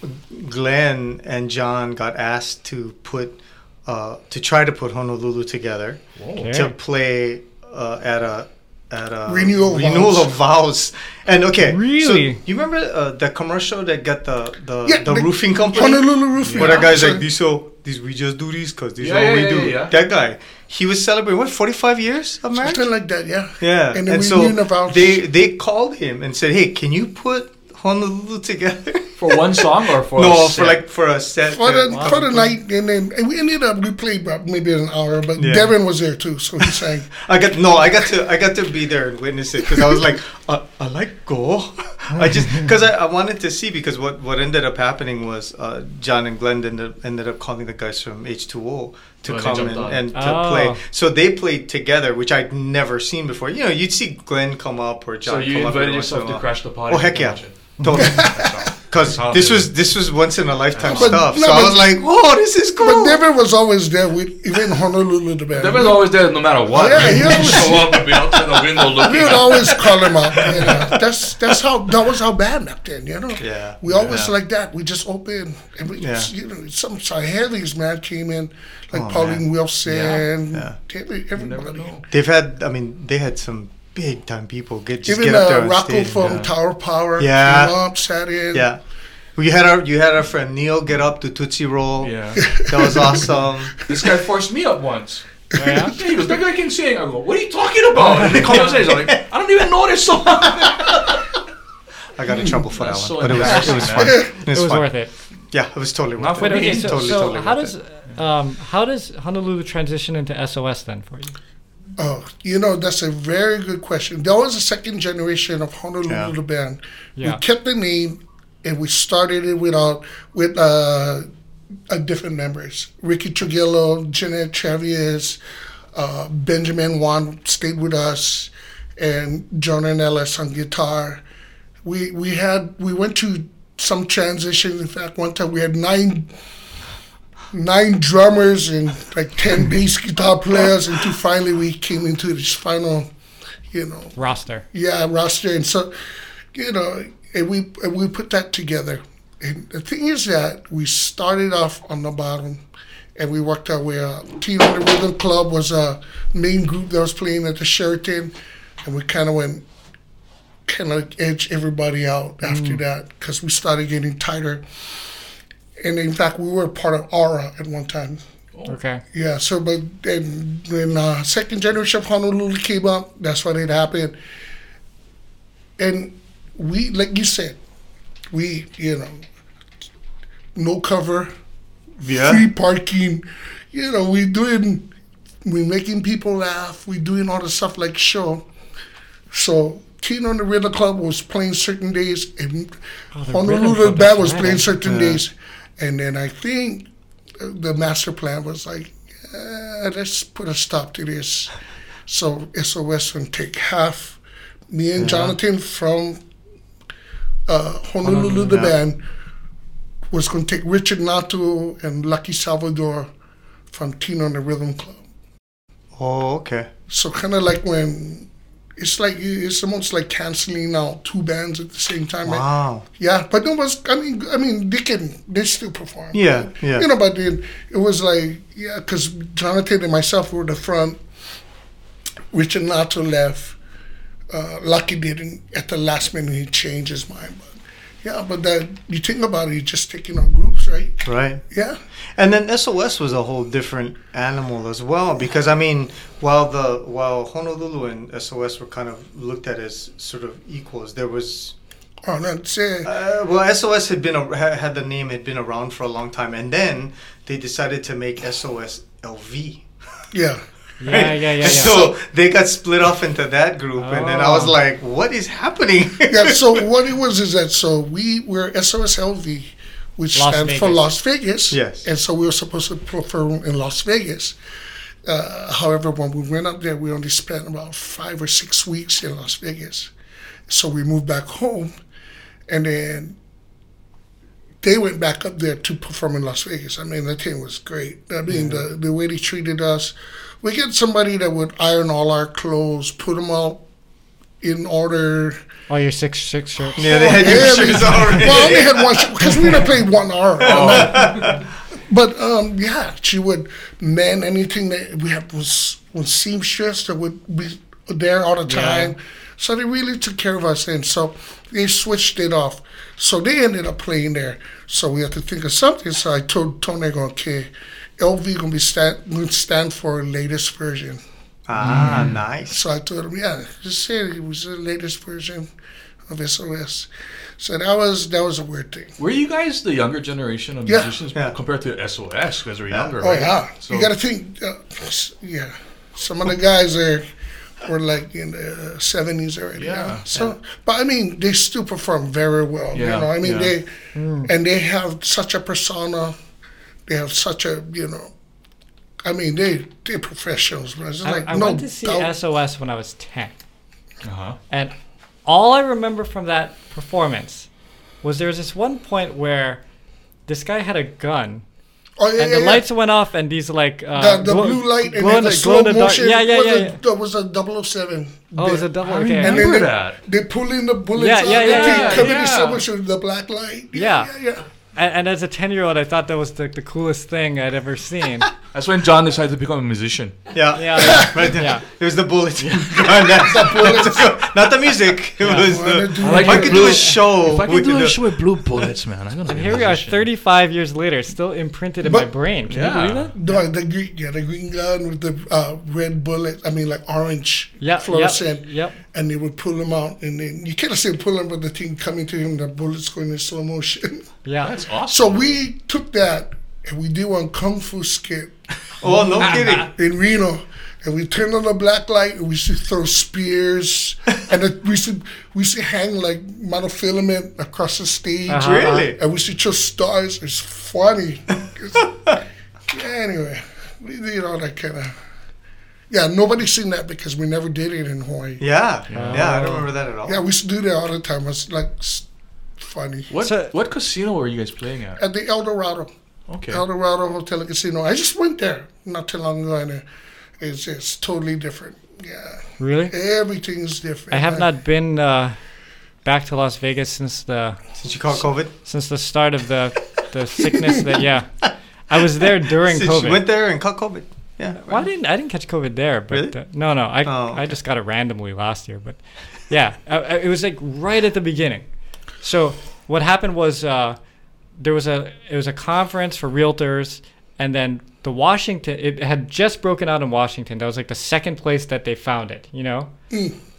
Glenn and John got asked to put uh, to try to put Honolulu together Okay. to play uh, at a at a Renewal renewal vows. of vows. And okay, Really? So you remember uh, the commercial that got the the, Yeah, the the roofing company? Honolulu Roofing. Where that guy's So- like, these so these we just do these because this Yeah, are yeah, what we yeah, do. yeah, yeah. That guy, he was celebrating what forty five years of marriage. something like that. Yeah. Yeah, And and, then so the vows. they they called him and said, "Hey, can you put Honolulu together?" For one song or for no, a for set? like for a set. For the uh, for the night, and then and we ended up we played about maybe an hour, but Yeah. Devin was there too, so he sang. I got no, I got to I got to be there and witness it because I was like, uh, I like go. I just because I, I wanted to see because what what ended up happening was uh, John and Glenn ended ended up calling the guys from H two O to Oh, come and, and to Oh. play. Ah. So they played together, which I'd never seen before. You know, you'd see Glenn come up or So John. you come up every invited once in yourself a to crash the party? Oh heck yeah, totally. That's all. Because this was this was once in a lifetime But- stuff. no, so I was like, "Oh, this is cool." But Devin was always there with even Honolulu the band. Devin's always there no matter what. Yeah, he he always- show up and be outside the window we would always call him up. You know. That's that's how that was our band back then. You know. Yeah, We always yeah. like that. We just open and we, Yeah. you know, some some heavies man came in like Oh, Pauline man. Wilson, Yeah. every- You never everybody. know. They've had, I mean, they had some big time people get just Even get up there uh, on Rocco stage. from yeah. Tower Power Yeah. came up, sat in. yeah, we had our you had our friend Neil get up to Tootsie Roll. Yeah. that was awesome. This guy forced me up once. Yeah? Yeah, he goes, that guy can sing. I go, what are you talking about? And they come and say, I'm like, I don't even know this song. I got in trouble for that That's one, so but it was it was fun. embarrassing, It was, It was fun. worth it. Yeah, it was totally worth Not it. for okay, so, totally, so totally how worth does it. um, how does Honolulu transition into SOS then for you? Oh, you know, that's a very good question. That was the second generation of Honolulu Yeah. the band. Yeah. We kept the name and we started it without with uh, uh different members. Ricky Trujillo, Jeanette Travis, uh, Benjamin Wan stayed with us, and John and Ellis on guitar. We we had we went to some transitions. In fact, one time we had nine nine drummers and like 10 bass guitar players until finally we came into this final, you know, Roster. yeah, roster. And so, you know, and we, and we put that together. And the thing is that we started off on the bottom and we worked our way up. Teen on the Rhythm Club was a main group that was playing at the Sheraton. And we kind of went, kind of edge everybody out after mm. that because we started getting tighter. And in fact, we were part of Aura at one time. Okay. Yeah, so but then when uh, second generation of Honolulu came up, that's when it happened. And we, like you said, we, you know, no cover, Yeah. free parking, you know, we doing, we making people laugh, we doing all the stuff like show. So Teen on the Rhythm Club was playing certain days, and Oh, the Rhythm Honolulu Band was playing certain Yeah. days. And then I think the master plan was like, let's put a stop to this. So SOS can take half. Me and Jonathan from uh, Honolulu, Honolulu, the yeah. band, was going to take Richard Nato and Lucky Salvador from Teen and the Rhythm Club. Oh, okay. So kind of like when it's like it's almost like canceling out two bands at the same time. Wow. Yeah, but it was. I mean, I mean, they can they still perform. Yeah, yeah. You know, but then it was like yeah, because Jonathan and myself were the front. Richard Nato left. Uh, Lucky didn't at the last minute. He changed his mind, but yeah, but that you think about it, you're just taking on groups, right? Right. Yeah, And then SOS was a whole different animal as well because I mean, while the while Honolulu and SOS were kind of looked at as sort of equals, there was oh, that's it. uh, well SOS had been a, had the name had been around for a long time, and then they decided to make SOS LV. Yeah, Yeah, yeah, yeah, yeah. So they got split off into that group, and then I was Oh. like, "What is happening?" yeah. So what it was is that so we were SOSLV, which Las stands for Las Vegas. Yes. And so we were supposed to perform in Las Vegas. Uh, however, when we went up there, we only spent about five or six weeks in Las Vegas. So we moved back home, and then they went back up there to perform in Las Vegas. I mean, the team was great. I mean, the the way they treated us. We get somebody that would iron all our clothes, put them all in order. Oh, your six six shirts. yeah, they had your Yeah, shoes we- already. Well, I only had one shirt because we only played one hour. But um, yeah, she would man anything that we had was was seamstress that would be there all the time. So they really took care of us, and so they switched it off. So they ended up playing there. So we had to think of something. So I told Tony, I go, okay, LV gonna be stand gonna stand for latest version. ah, nice. So I told him, yeah, just say it was the latest version of SOS. So that was that was a weird thing. Were you guys the younger generation of Yeah. musicians Yeah. compared to SOS? Because we're younger, Oh right? yeah, So, you got to think. Uh, yeah, some of the guys are were like in the seventies already. Yeah. Yeah. So, but I mean, they still perform very well. Yeah. you know, I mean, yeah. they and they have such a persona. They have such a you know. I mean, they they're professionals. But it's I, like I no went to see doubt. SOS when I was ten, uh-huh. and all I remember from that performance was there was this one point where this guy had a gun oh yeah, and yeah, the yeah. lights went off and these like uh, the, the glow- blue light and glow then the the- slow glow the dark- motion. Yeah, yeah, yeah. a, yeah. That was a 007. Oh, it was a bit. double. I Okay. And then Remember they, that. they pull in the bullets Yeah, out yeah, and yeah, they yeah, come in yeah. slow motion with the black light. Yeah. yeah, yeah. And, and as a ten year old, I thought that was the, the coolest thing I'd ever seen. That's when John decided to become a musician. Yeah, Yeah. right. Yeah. It was the bullets. Not the music. It was the. do I like if I your could blue- do a show. If I could with do a show with blue bullets, man, I'm gonna. And be here a we are, 35 years later, still imprinted in my brain. Can Yeah. you believe that? No, the green, yeah, the green gun with the uh, red bullet. I mean, like orange Yeah, fluorescent. yep, yep. And they would pull them out, and then you can't see him pull them, but the thing coming to him, the bullets going in slow motion. Yeah. That's awesome. so we took that and we did one kung fu skit Oh no kidding. in Reno. And we turned on the black light and we used to throw spears and it, we used to we used to hang like monofilament across the stage. Uh-huh. Really? And we used to show stars. It's funny. It's- yeah, anyway, we did all that kind of. Yeah, nobody's seen that because we never did it in Hawaii. Yeah, yeah. I don't remember that at all. Yeah, we used to do that all the time. It's like funny. what So- what casino were you guys playing at? At the Eldorado, Okay. Eldorado Hotel and Casino. I just went there not too long ago, and uh, it's it's totally different. Yeah, Really? everything's different. I have not been uh, back to Las Vegas since the Since you caught COVID, since the start of the the sickness that yeah. I was there during Since COVID. you went there and caught COVID. Yeah. Well, I didn't. I didn't catch COVID there, but Really? uh, no, no. I Oh, I just got it randomly last year, but yeah, I, I- it was like right at the beginning. So what happened was uh, there was a it was a conference for realtors, and then the Washington it had just broken out in Washington. That was like the second place that they found it, you know.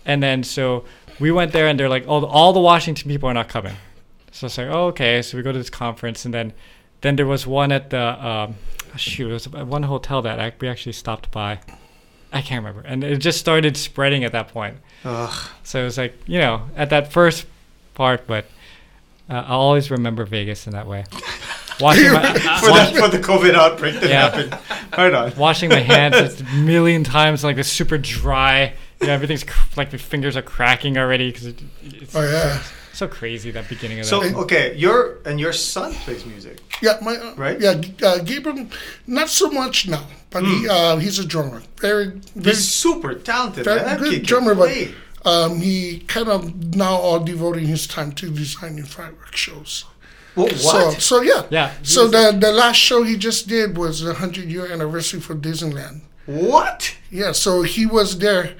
And then so we went there, and they're like, all all the Washington people are not coming. So it's like, oh, okay. So we go to this conference, and then then there was one at the um, shoot, it was one hotel that I, we actually stopped by. I can't remember, and it just started spreading at that point. Ugh. So it was like you know at that first part, but uh, I'll always remember Vegas in that way. Washing my, for, the, for the COVID outbreak that Yeah. happened. Right on. washing my hands a million times, like it's super dry. You know, everything's cr- like the fingers are cracking already because it, it's Oh yeah, so crazy that beginning of So that. So okay, your and your son plays music. yeah. My uh, Right? Yeah, uh, Gabriel, not so much now, but he uh, he's a drummer. Very very He's super talented. Very man. Good kid can drummer, but- play. Um, he kind of now all devoting his time to designing fireworks shows. Wha- what? So, so yeah. Yeah. So the the last show he just did was the hundred year anniversary for Disneyland. what? Yeah. So he was there.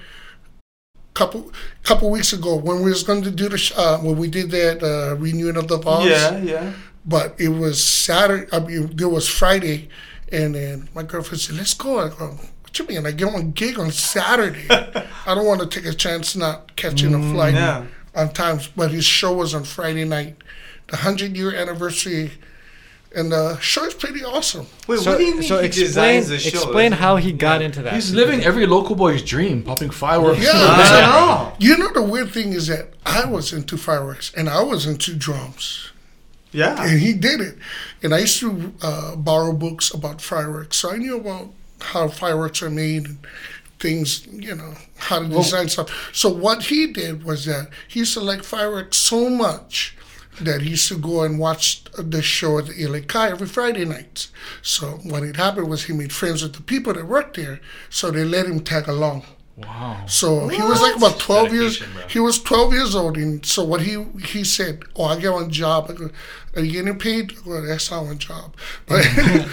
Couple couple weeks ago when we was going to do the sh- uh, when we did that uh, renewing of the vows. Yeah, yeah. But it was Saturday. I mean, there was Friday, and then my girlfriend said, "Let's go." I go, "What you mean? I get on gig on Saturday. I don't want to take a chance not catching a flight yeah. on times." But his show was on Friday night, the hundred year anniversary, and the show is pretty awesome. Wait, so what do you mean so he explain the show? explain how he got into that. He's living every local boy's dream, popping fireworks. Yeah. I know. You know the weird thing is that I was into fireworks and I was into drums. Yeah. and he did it. And I used to uh, borrow books about fireworks, so I knew about how fireworks are made and things, you know, how to design stuff. So what he did was that he used to like fireworks so much that he used to go and watch the show at the LA Kai every Friday night. So what had happened was he made friends with the people that worked there, so they let him tag along. Wow. So he was like about twelve years. Bro. He was twelve years old, and so what he he said, "Oh, I get one job. I go, Are you getting paid? I go, That's not one job." But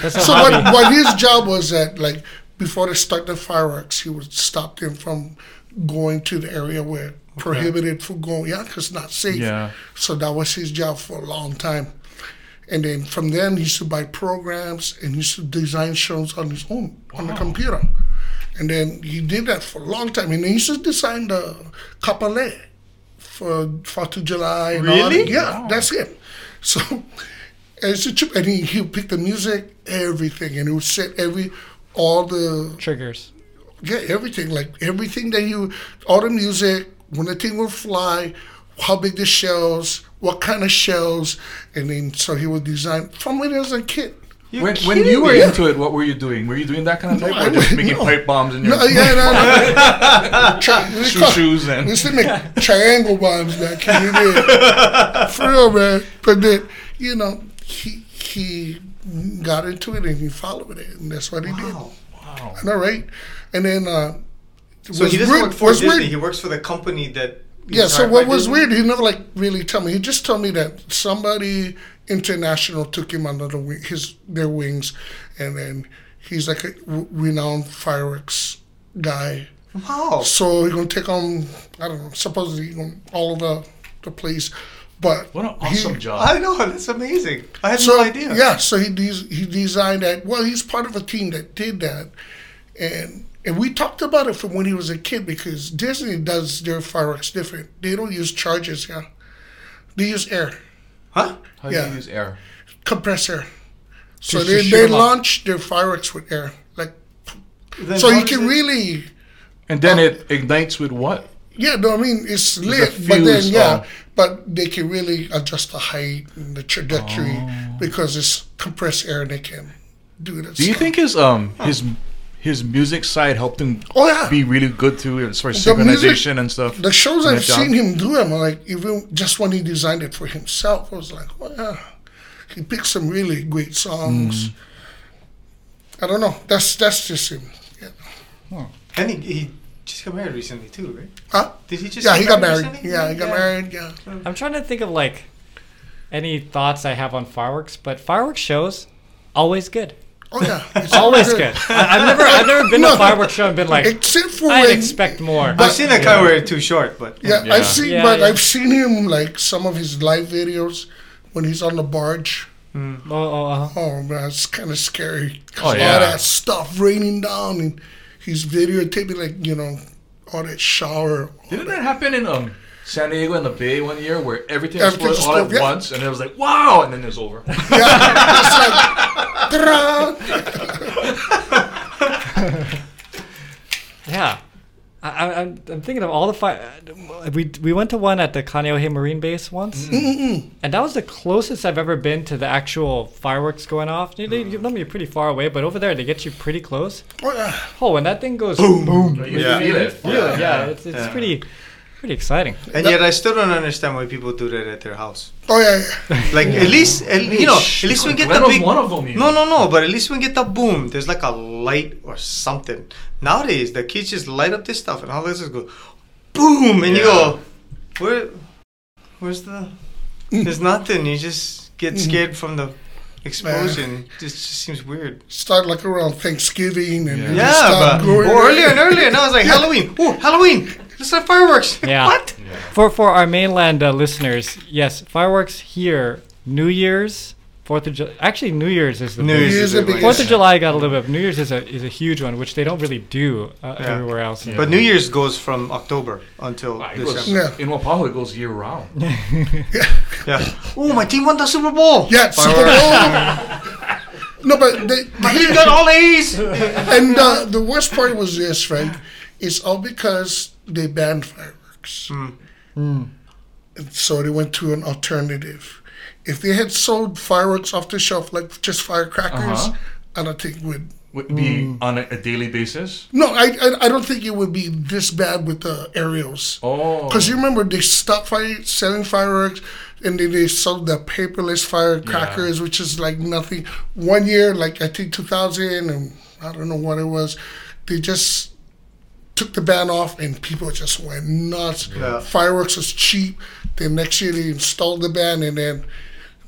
That's so what, what his job was that like before they start the fireworks, he would stop them from going to the area where prohibited for going. Yeah, 'cause it's not safe. Yeah. So that was his job for a long time. And then from then he used to buy programs and he used to design shows on his own on the computer. And then he did that for a long time. And he used to design the Kapolei for Fourth of July. And all that. Really? Yeah, that's it. So and it's a trip. And he he would pick the music, everything, and he would set every all the Triggers. yeah, everything. Like everything that you, all the music, when the thing would fly, how big the shells, what kind of shells, and then so he would design from when he was a kid. You're When, when you were me. into it, what were you doing? Were you doing that kind of thing, I or just making no. pipe bombs in your No, yeah, no, no. Tri- we shoe call- shoes We and used to make triangle bombs back in the day. For real, man. But then, you know, he he got into it and he followed it, and that's what he did. Wow. wow. I know, right? And then, uh, So he doesn't weird- work for Disney. weird- He works for the company that. Yeah, so what was Disney? weird, he never like really told me. He just told me that somebody international took him under the wing, his their wings, and then he's like a w- renowned fireworks guy. Wow. So he's gonna take on I don't know, supposedly on all over the the place, but What an he- awesome job. I know that's amazing. I had So no idea. yeah, so he des- he designed that. Well, he's part of a team that did that, and and we talked about it from when he was a kid because Disney does their fireworks different. They don't use charges here; they use air, Huh? How do you use air? compressed air. So To- to they, shoot up. launch their fireworks with air, like Then so you can it- really. And then it ignites with what? Yeah, no, I mean it's lit, a but then yeah, oh. but they can really adjust the height and the trajectory Oh. because it's compressed air and they can do it. Do you think his um his his music side helped him Oh yeah, be really good too as far as The music- synchronization and stuff? the shows I've that seen him do them, like even just when he designed it for himself, I was like, well, yeah, he picked some really great songs. Mm. I don't know. That's that's just him. Yeah. And he, he just got married recently too, right? Huh? Did he just? Yeah, he got married. recently? Yeah, he got married. Yeah. I'm trying to think of like any thoughts I have on fireworks, but fireworks shows always good. Oh yeah, it's Always good. I, I've never I've never been to a fireworks show and been like Except for I'd expect more. I've seen that kind where it's too short, but yeah, Yeah. I've seen, Yeah, but yeah. I've seen him like some of his live videos when he's on the barge. Oh, oh, oh. Oh man, it's kind of scary. 'Cause Oh, all yeah. that stuff raining down, and he's videotaping like you know all that shower. Didn't that happen in um San Diego in the Bay one year where everything Everything exploded all at yeah. once and it was like wow and then it was over. Yeah, it's like, ta-da! Yeah. I, I, I'm, I'm thinking of all the fire. We we went to one at the Kaneohe Marine Base once, Mm-hmm. and that was the closest I've ever been to the actual fireworks going off. They, they, you know, you're pretty far away, but over there they get you pretty close. Oh. Oh, when that thing goes boom, You Yeah. feel it. feel it, yeah, it's, it's Yeah. pretty pretty exciting. And yet, I still don't understand why people do that at their house. Oh, yeah, yeah. Like at least, at, you know, at least we get the big. one of them. No, no, no. But at least we get the boom. There's like a light or something. Nowadays, the kids just light up this stuff, and all this is go, boom, and you go, where, where's the? There's nothing. You just get mm-hmm. scared from the explosion. It just, just seems weird. Start like around Thanksgiving and Yeah. Yeah, but or earlier and earlier. Now it's like Halloween. Oh, Halloween. Let's have fireworks. Yeah. What? For for our mainland uh, listeners, yes, fireworks here. New Year's, Fourth of July. Actually, New Year's is the New big- Year's Year's is the biggest. Fourth of July got a little bit. New Year's is a is a huge one, which they don't really do uh, Yeah. everywhere else. in But New Year's goes from October until Ah, it goes- December. Yeah. In Waipahu, it goes year round. Yeah. Oh, my team won the Super Bowl. Yeah, Super Bowl. no, but they, My team got all A's. and uh, the worst part was this, Frank. It's all because they banned fireworks. Hmm. Hmm. And so they went to an alternative. If they had sold fireworks off the shelf, like just firecrackers, Uh-huh. I don't think would. Would be hmm. on a, a daily basis. No, I, I I don't think it would be this bad with the aerials. Oh. Because you remember they stopped fire, selling fireworks, and then they sold the paperless firecrackers, which is like nothing. One year, like I think 2000, and I don't know what it was, they just took the ban off, and people just went nuts. Yeah. Fireworks was cheap. Then next year they installed the ban, and then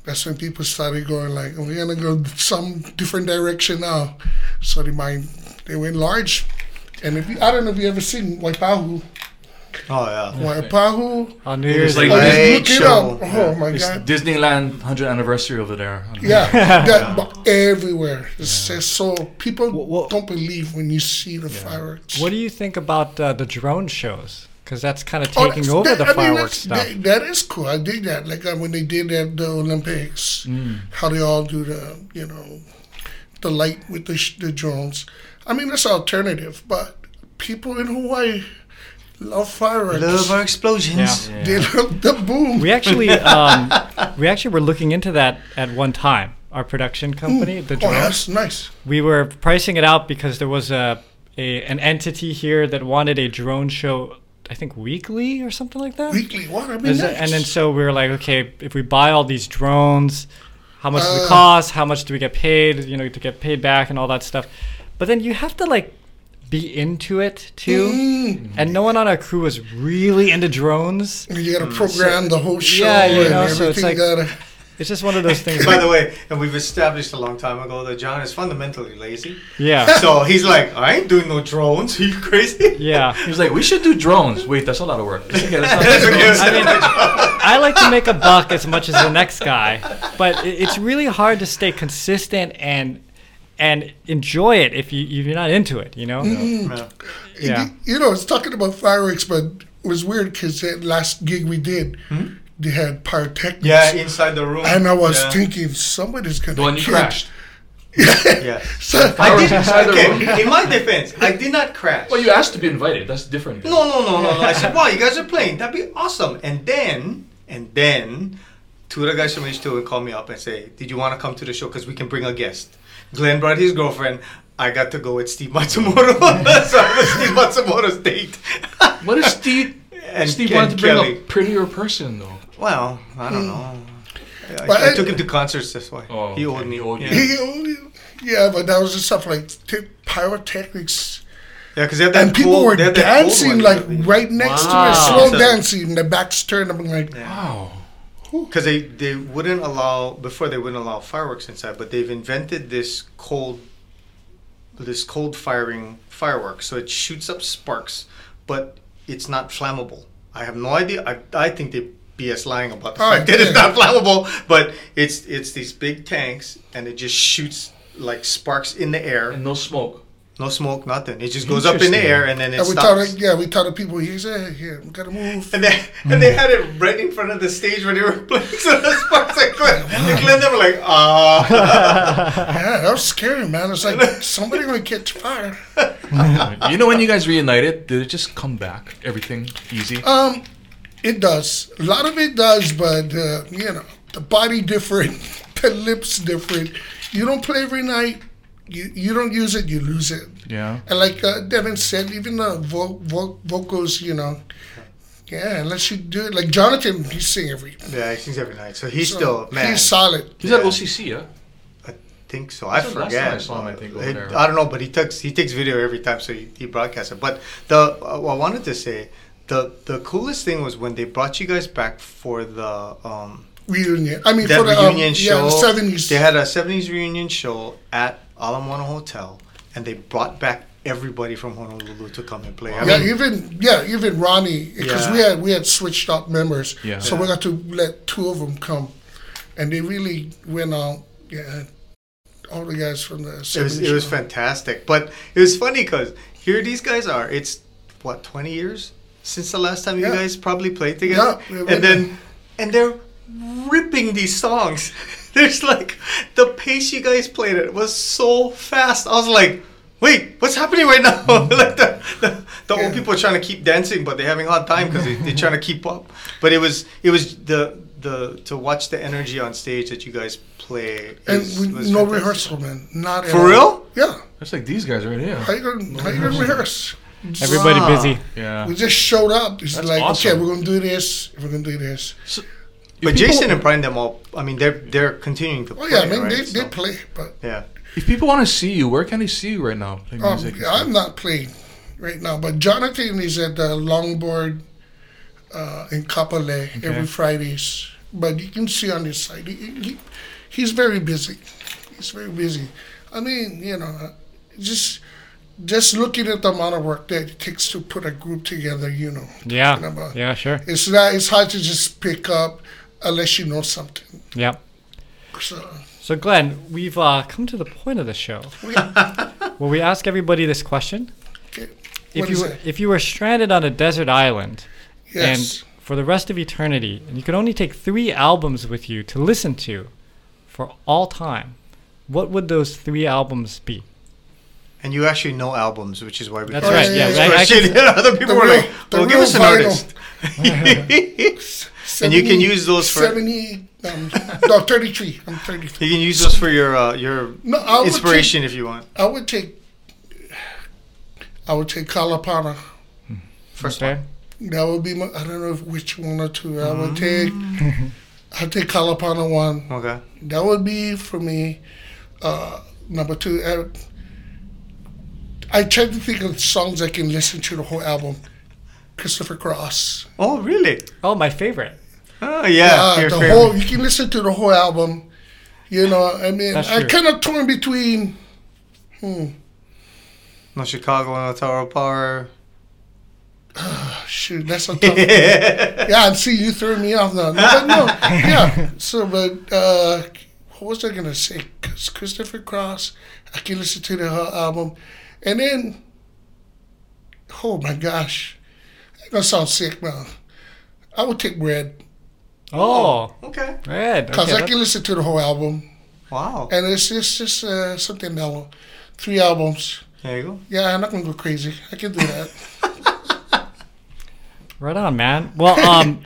that's when people started going like, "Oh, "We're gonna go some different direction now." So they mind they went large. And if you, I don't know if you ever seen Waipahu, Oh yeah. Waipahu. on New Year's, like- Oh, just Great look it show. up. Oh my It's god. Disneyland 100th anniversary over there. Yeah, that, but everywhere. It's just so people Wha- wha- don't believe when you see the fireworks. what do you think about uh, the drone shows? Because that's kind of Oh, taking that's- over that- the I fireworks that's- stuff. that- that is cool. I dig that. Like uh, when they did at the Olympics, Mm. how they all do the, you know, the light with the, sh- the drones. I mean, that's alternative, but people in Hawaii love fireworks. Love our explosions. Yeah. They love the boom. We actually, um, we actually were looking into that at one time. Our production company, the oh, that's nice. we were pricing it out because there was a, a an entity here that wanted a drone show. I think weekly or something like that. Weekly, what? I mean, Is nice. And then so we were like, okay, if we buy all these drones, how much does it Uh. cost? How much do we get paid? You know, to get paid back and all that stuff. But then you have to like be into it too. Mm. And no one on our crew was really into drones. You got to program the whole show Yeah, you and know, so everything. it's like- gotta, It's just one of those things. By the way, and we've established a long time ago that John is fundamentally lazy. yeah, So he's like, I ain't doing no drones. Are you crazy? yeah. He's like, we should do drones. Wait, that's a lot of work. It's okay, let's not That's okay. I mean, I like to make a buck as much as the next guy, but it's really hard to stay consistent and and enjoy it if you if you're not into it. You know? Yeah. Yeah. You know, it's talking about fireworks, but it was weird because that last gig we did, hmm? they had pyrotechnics. Yeah, inside the room. And I was yeah. thinking somebody's gonna The one you crashed. Yeah. So, I did, inside the okay, in my defense, I did not crash. Well, you asked to be invited. That's different. No, no, no, no, no. I said, wow, you guys are playing. That'd be awesome. And then, and then, two of the guys from H2 would call me up and say, did you want to come to the show? Because we can bring a guest. Glenn brought his girlfriend. I got to go with Steve Matsumoto. so I was Steve Matsumoto's date. What if Steve? And Steve Ken wanted to bring Kelly. a prettier person though. Well, I don't hmm. know. I, But I I- took him to concerts this way. Oh, he okay. owed me. He owed you. yeah, he only, yeah, but that was just stuff like t- pyrotechnics. because they have that And people cool- were they have that cold dancing one, like right next Wow. to it, slow So- dancing, and the backs turned. I'm like, Yeah. Wow. Because they, they wouldn't allow before they wouldn't allow fireworks inside, but they've invented this cold this cold firing fireworks, so it shoots up sparks, but it's not flammable. I have no idea. I, I think they BS lying about the Oh, fact that it's not flammable, but it's it's these big tanks and it just shoots like sparks in the air. And no smoke. No smoke, nothing. It just goes up in the air and then it And we tell the, stops. yeah, we tell the people he said, here, we gotta move. And they and they had it right in front of the stage where they were playing. So the Sparks and Glenn, and Glenn they were like, ah. Yeah, that was scary, man. It's like somebody gonna catch fire. you know when you guys reunited, did it just come back? Everything easy? Um, it does. A lot of it does, but uh, you know, the body different, the lips different. You don't play every night. You you don't use it, you lose it. yeah. And like uh, Devin said, even the vo- vo- vocals, you know, yeah, unless you do it like Jonathan, he sings every. Yeah, he sings every night. So he's so still man. He's solid. Yeah. He's at OCC, yeah? I think so. I That's the last forget. time I saw him, I think, over It- there. I don't know, but he takes he takes video every time, so he, he broadcasts it. But the uh, what I wanted to say, the the coolest thing was when they brought you guys back for the um Reunion. I mean, that for the um, reunion yeah, show. the seventies. They had a seventies reunion show at Ala Moana Hotel, and they brought back everybody from Honolulu to come and play. I yeah, mean, even yeah, even Ronnie, because we had we had switched up members, Yeah. so we got to let two of them come, and they really went out. Yeah, all the guys from the it was it was fantastic. But it was funny because here these guys are. It's what twenty years since the last time you Yeah. guys probably played together, Yeah, we- we- and then and they're ripping these songs. There's like the pace you guys played it was so fast. I was like. Wait, what's happening right now? Mm-hmm. like the, the, the old people are trying to keep dancing, but they're having a hard time because they, they're trying to keep up. But it was it was the the to watch the energy on stage that you guys play. and is- we, no fantastic. rehearsal, man. Not at For all. real? Yeah. it's like these guys right here. How you gonna how you gonna mm-hmm. rehearse? Everybody Wow. busy. Yeah. We just showed up. It's That's like, awesome. okay, we're gonna do this. We're gonna do this. But people- Jason and Brian, them all. I mean, they're they're continuing to Oh play. yeah, I mean right? they, So, they play, but yeah. If people want to see you, where can they see you right now? Playing um, I'm not playing right now. But Jonathan is at the longboard uh, in Kapolei every Fridays. But you can see on his site, he, he, he's very busy. He's very busy. I mean, you know, just just looking at the amount of work that it takes to put a group together, you know, Yeah. Number- Yeah, sure. it's not it's hard to just pick up unless you know something. Yeah. So So, Glenn, we've uh, come to the point of the show where we ask everybody this question: okay, If what you is were, it? if you were stranded on a desert island Yes. and for the rest of eternity, and you could only take three albums with you to listen to for all time, what would those three albums be? And you actually know albums, which is why we. That's right. this Yeah, yeah, I- I question. Other people The were real- like, the "Well, give us an vinyl. artist." And you can use those for- 70, um, no, 33. I'm 33. You can use those for your uh, your No, I would inspiration if you want. I would take. I would take Kalapana. First Okay. one. That would be my. I don't know which one or two. I would take. Mm. I'd take Kalapana one. Okay. That would be for me. Uh, number two. I try to think of songs I can listen to the whole album. Christopher Cross. Oh, really? Oh, my favorite. Oh, yeah. Uh, the favorite. whole. You can listen to the whole album. You know, I mean, I kind of torn between. Hmm. No Chicago, no Tower of Power. Shoot, that's a tough. yeah, I see you threw me off now. No, but no, yeah. So, but uh, what was I gonna say? 'Cause Christopher Cross, I can listen to the whole album, and then, oh my gosh, it's gonna sound sick now. I would take Red Oh, Okay. red. because Okay, I can listen to the whole album, Wow. and it's just just uh, something mellow. Three albums. There you go. Yeah, I'm not gonna go crazy. I can do that. right on, man. Well, um,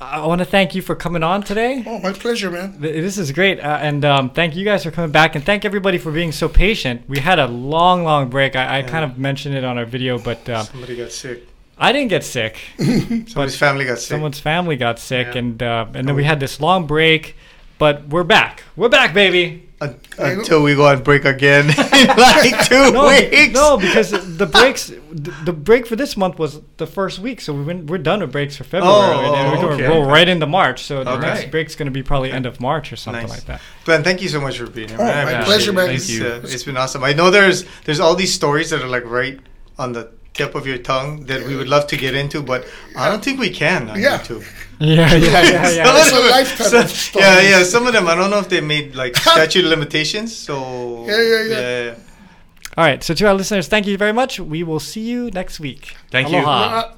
I want to thank you for coming on today. Oh, my pleasure, man. This is great, uh, and um, thank you guys for coming back, and thank everybody for being so patient. We had a long, long break. I, I kind of mentioned it on our video, but uh, Somebody got sick. I didn't get sick. Somebody's family got sick. Someone's family got sick, Yeah. and uh, and then we had this long break, but we're back. We're back, baby. Un- until we go on break again in like two No, weeks. no, because the breaks, the, the break for this month was the first week, so we went, we're done with breaks for February, Oh, and then we're going to roll right into March. So the Okay. next break's going to be probably end of March or something Nice. like that. Glenn, thank you so much for being here. Oh, man. I my appreciate pleasure, it. man. It's, Thank you. uh, it's been awesome. I know there's there's all these stories that are like right on the tip of your tongue that we would love to get into, but I don't think we can on Yeah. YouTube. Yeah, yeah, yeah, yeah. Some It's of a them- lifetime some- of stories. yeah, yeah. Some of them, I don't know if they made like statute of limitations. So Yeah, yeah, yeah. All right. So to our listeners, thank you very much. We will see you next week. Thank you. Aloha. Uh,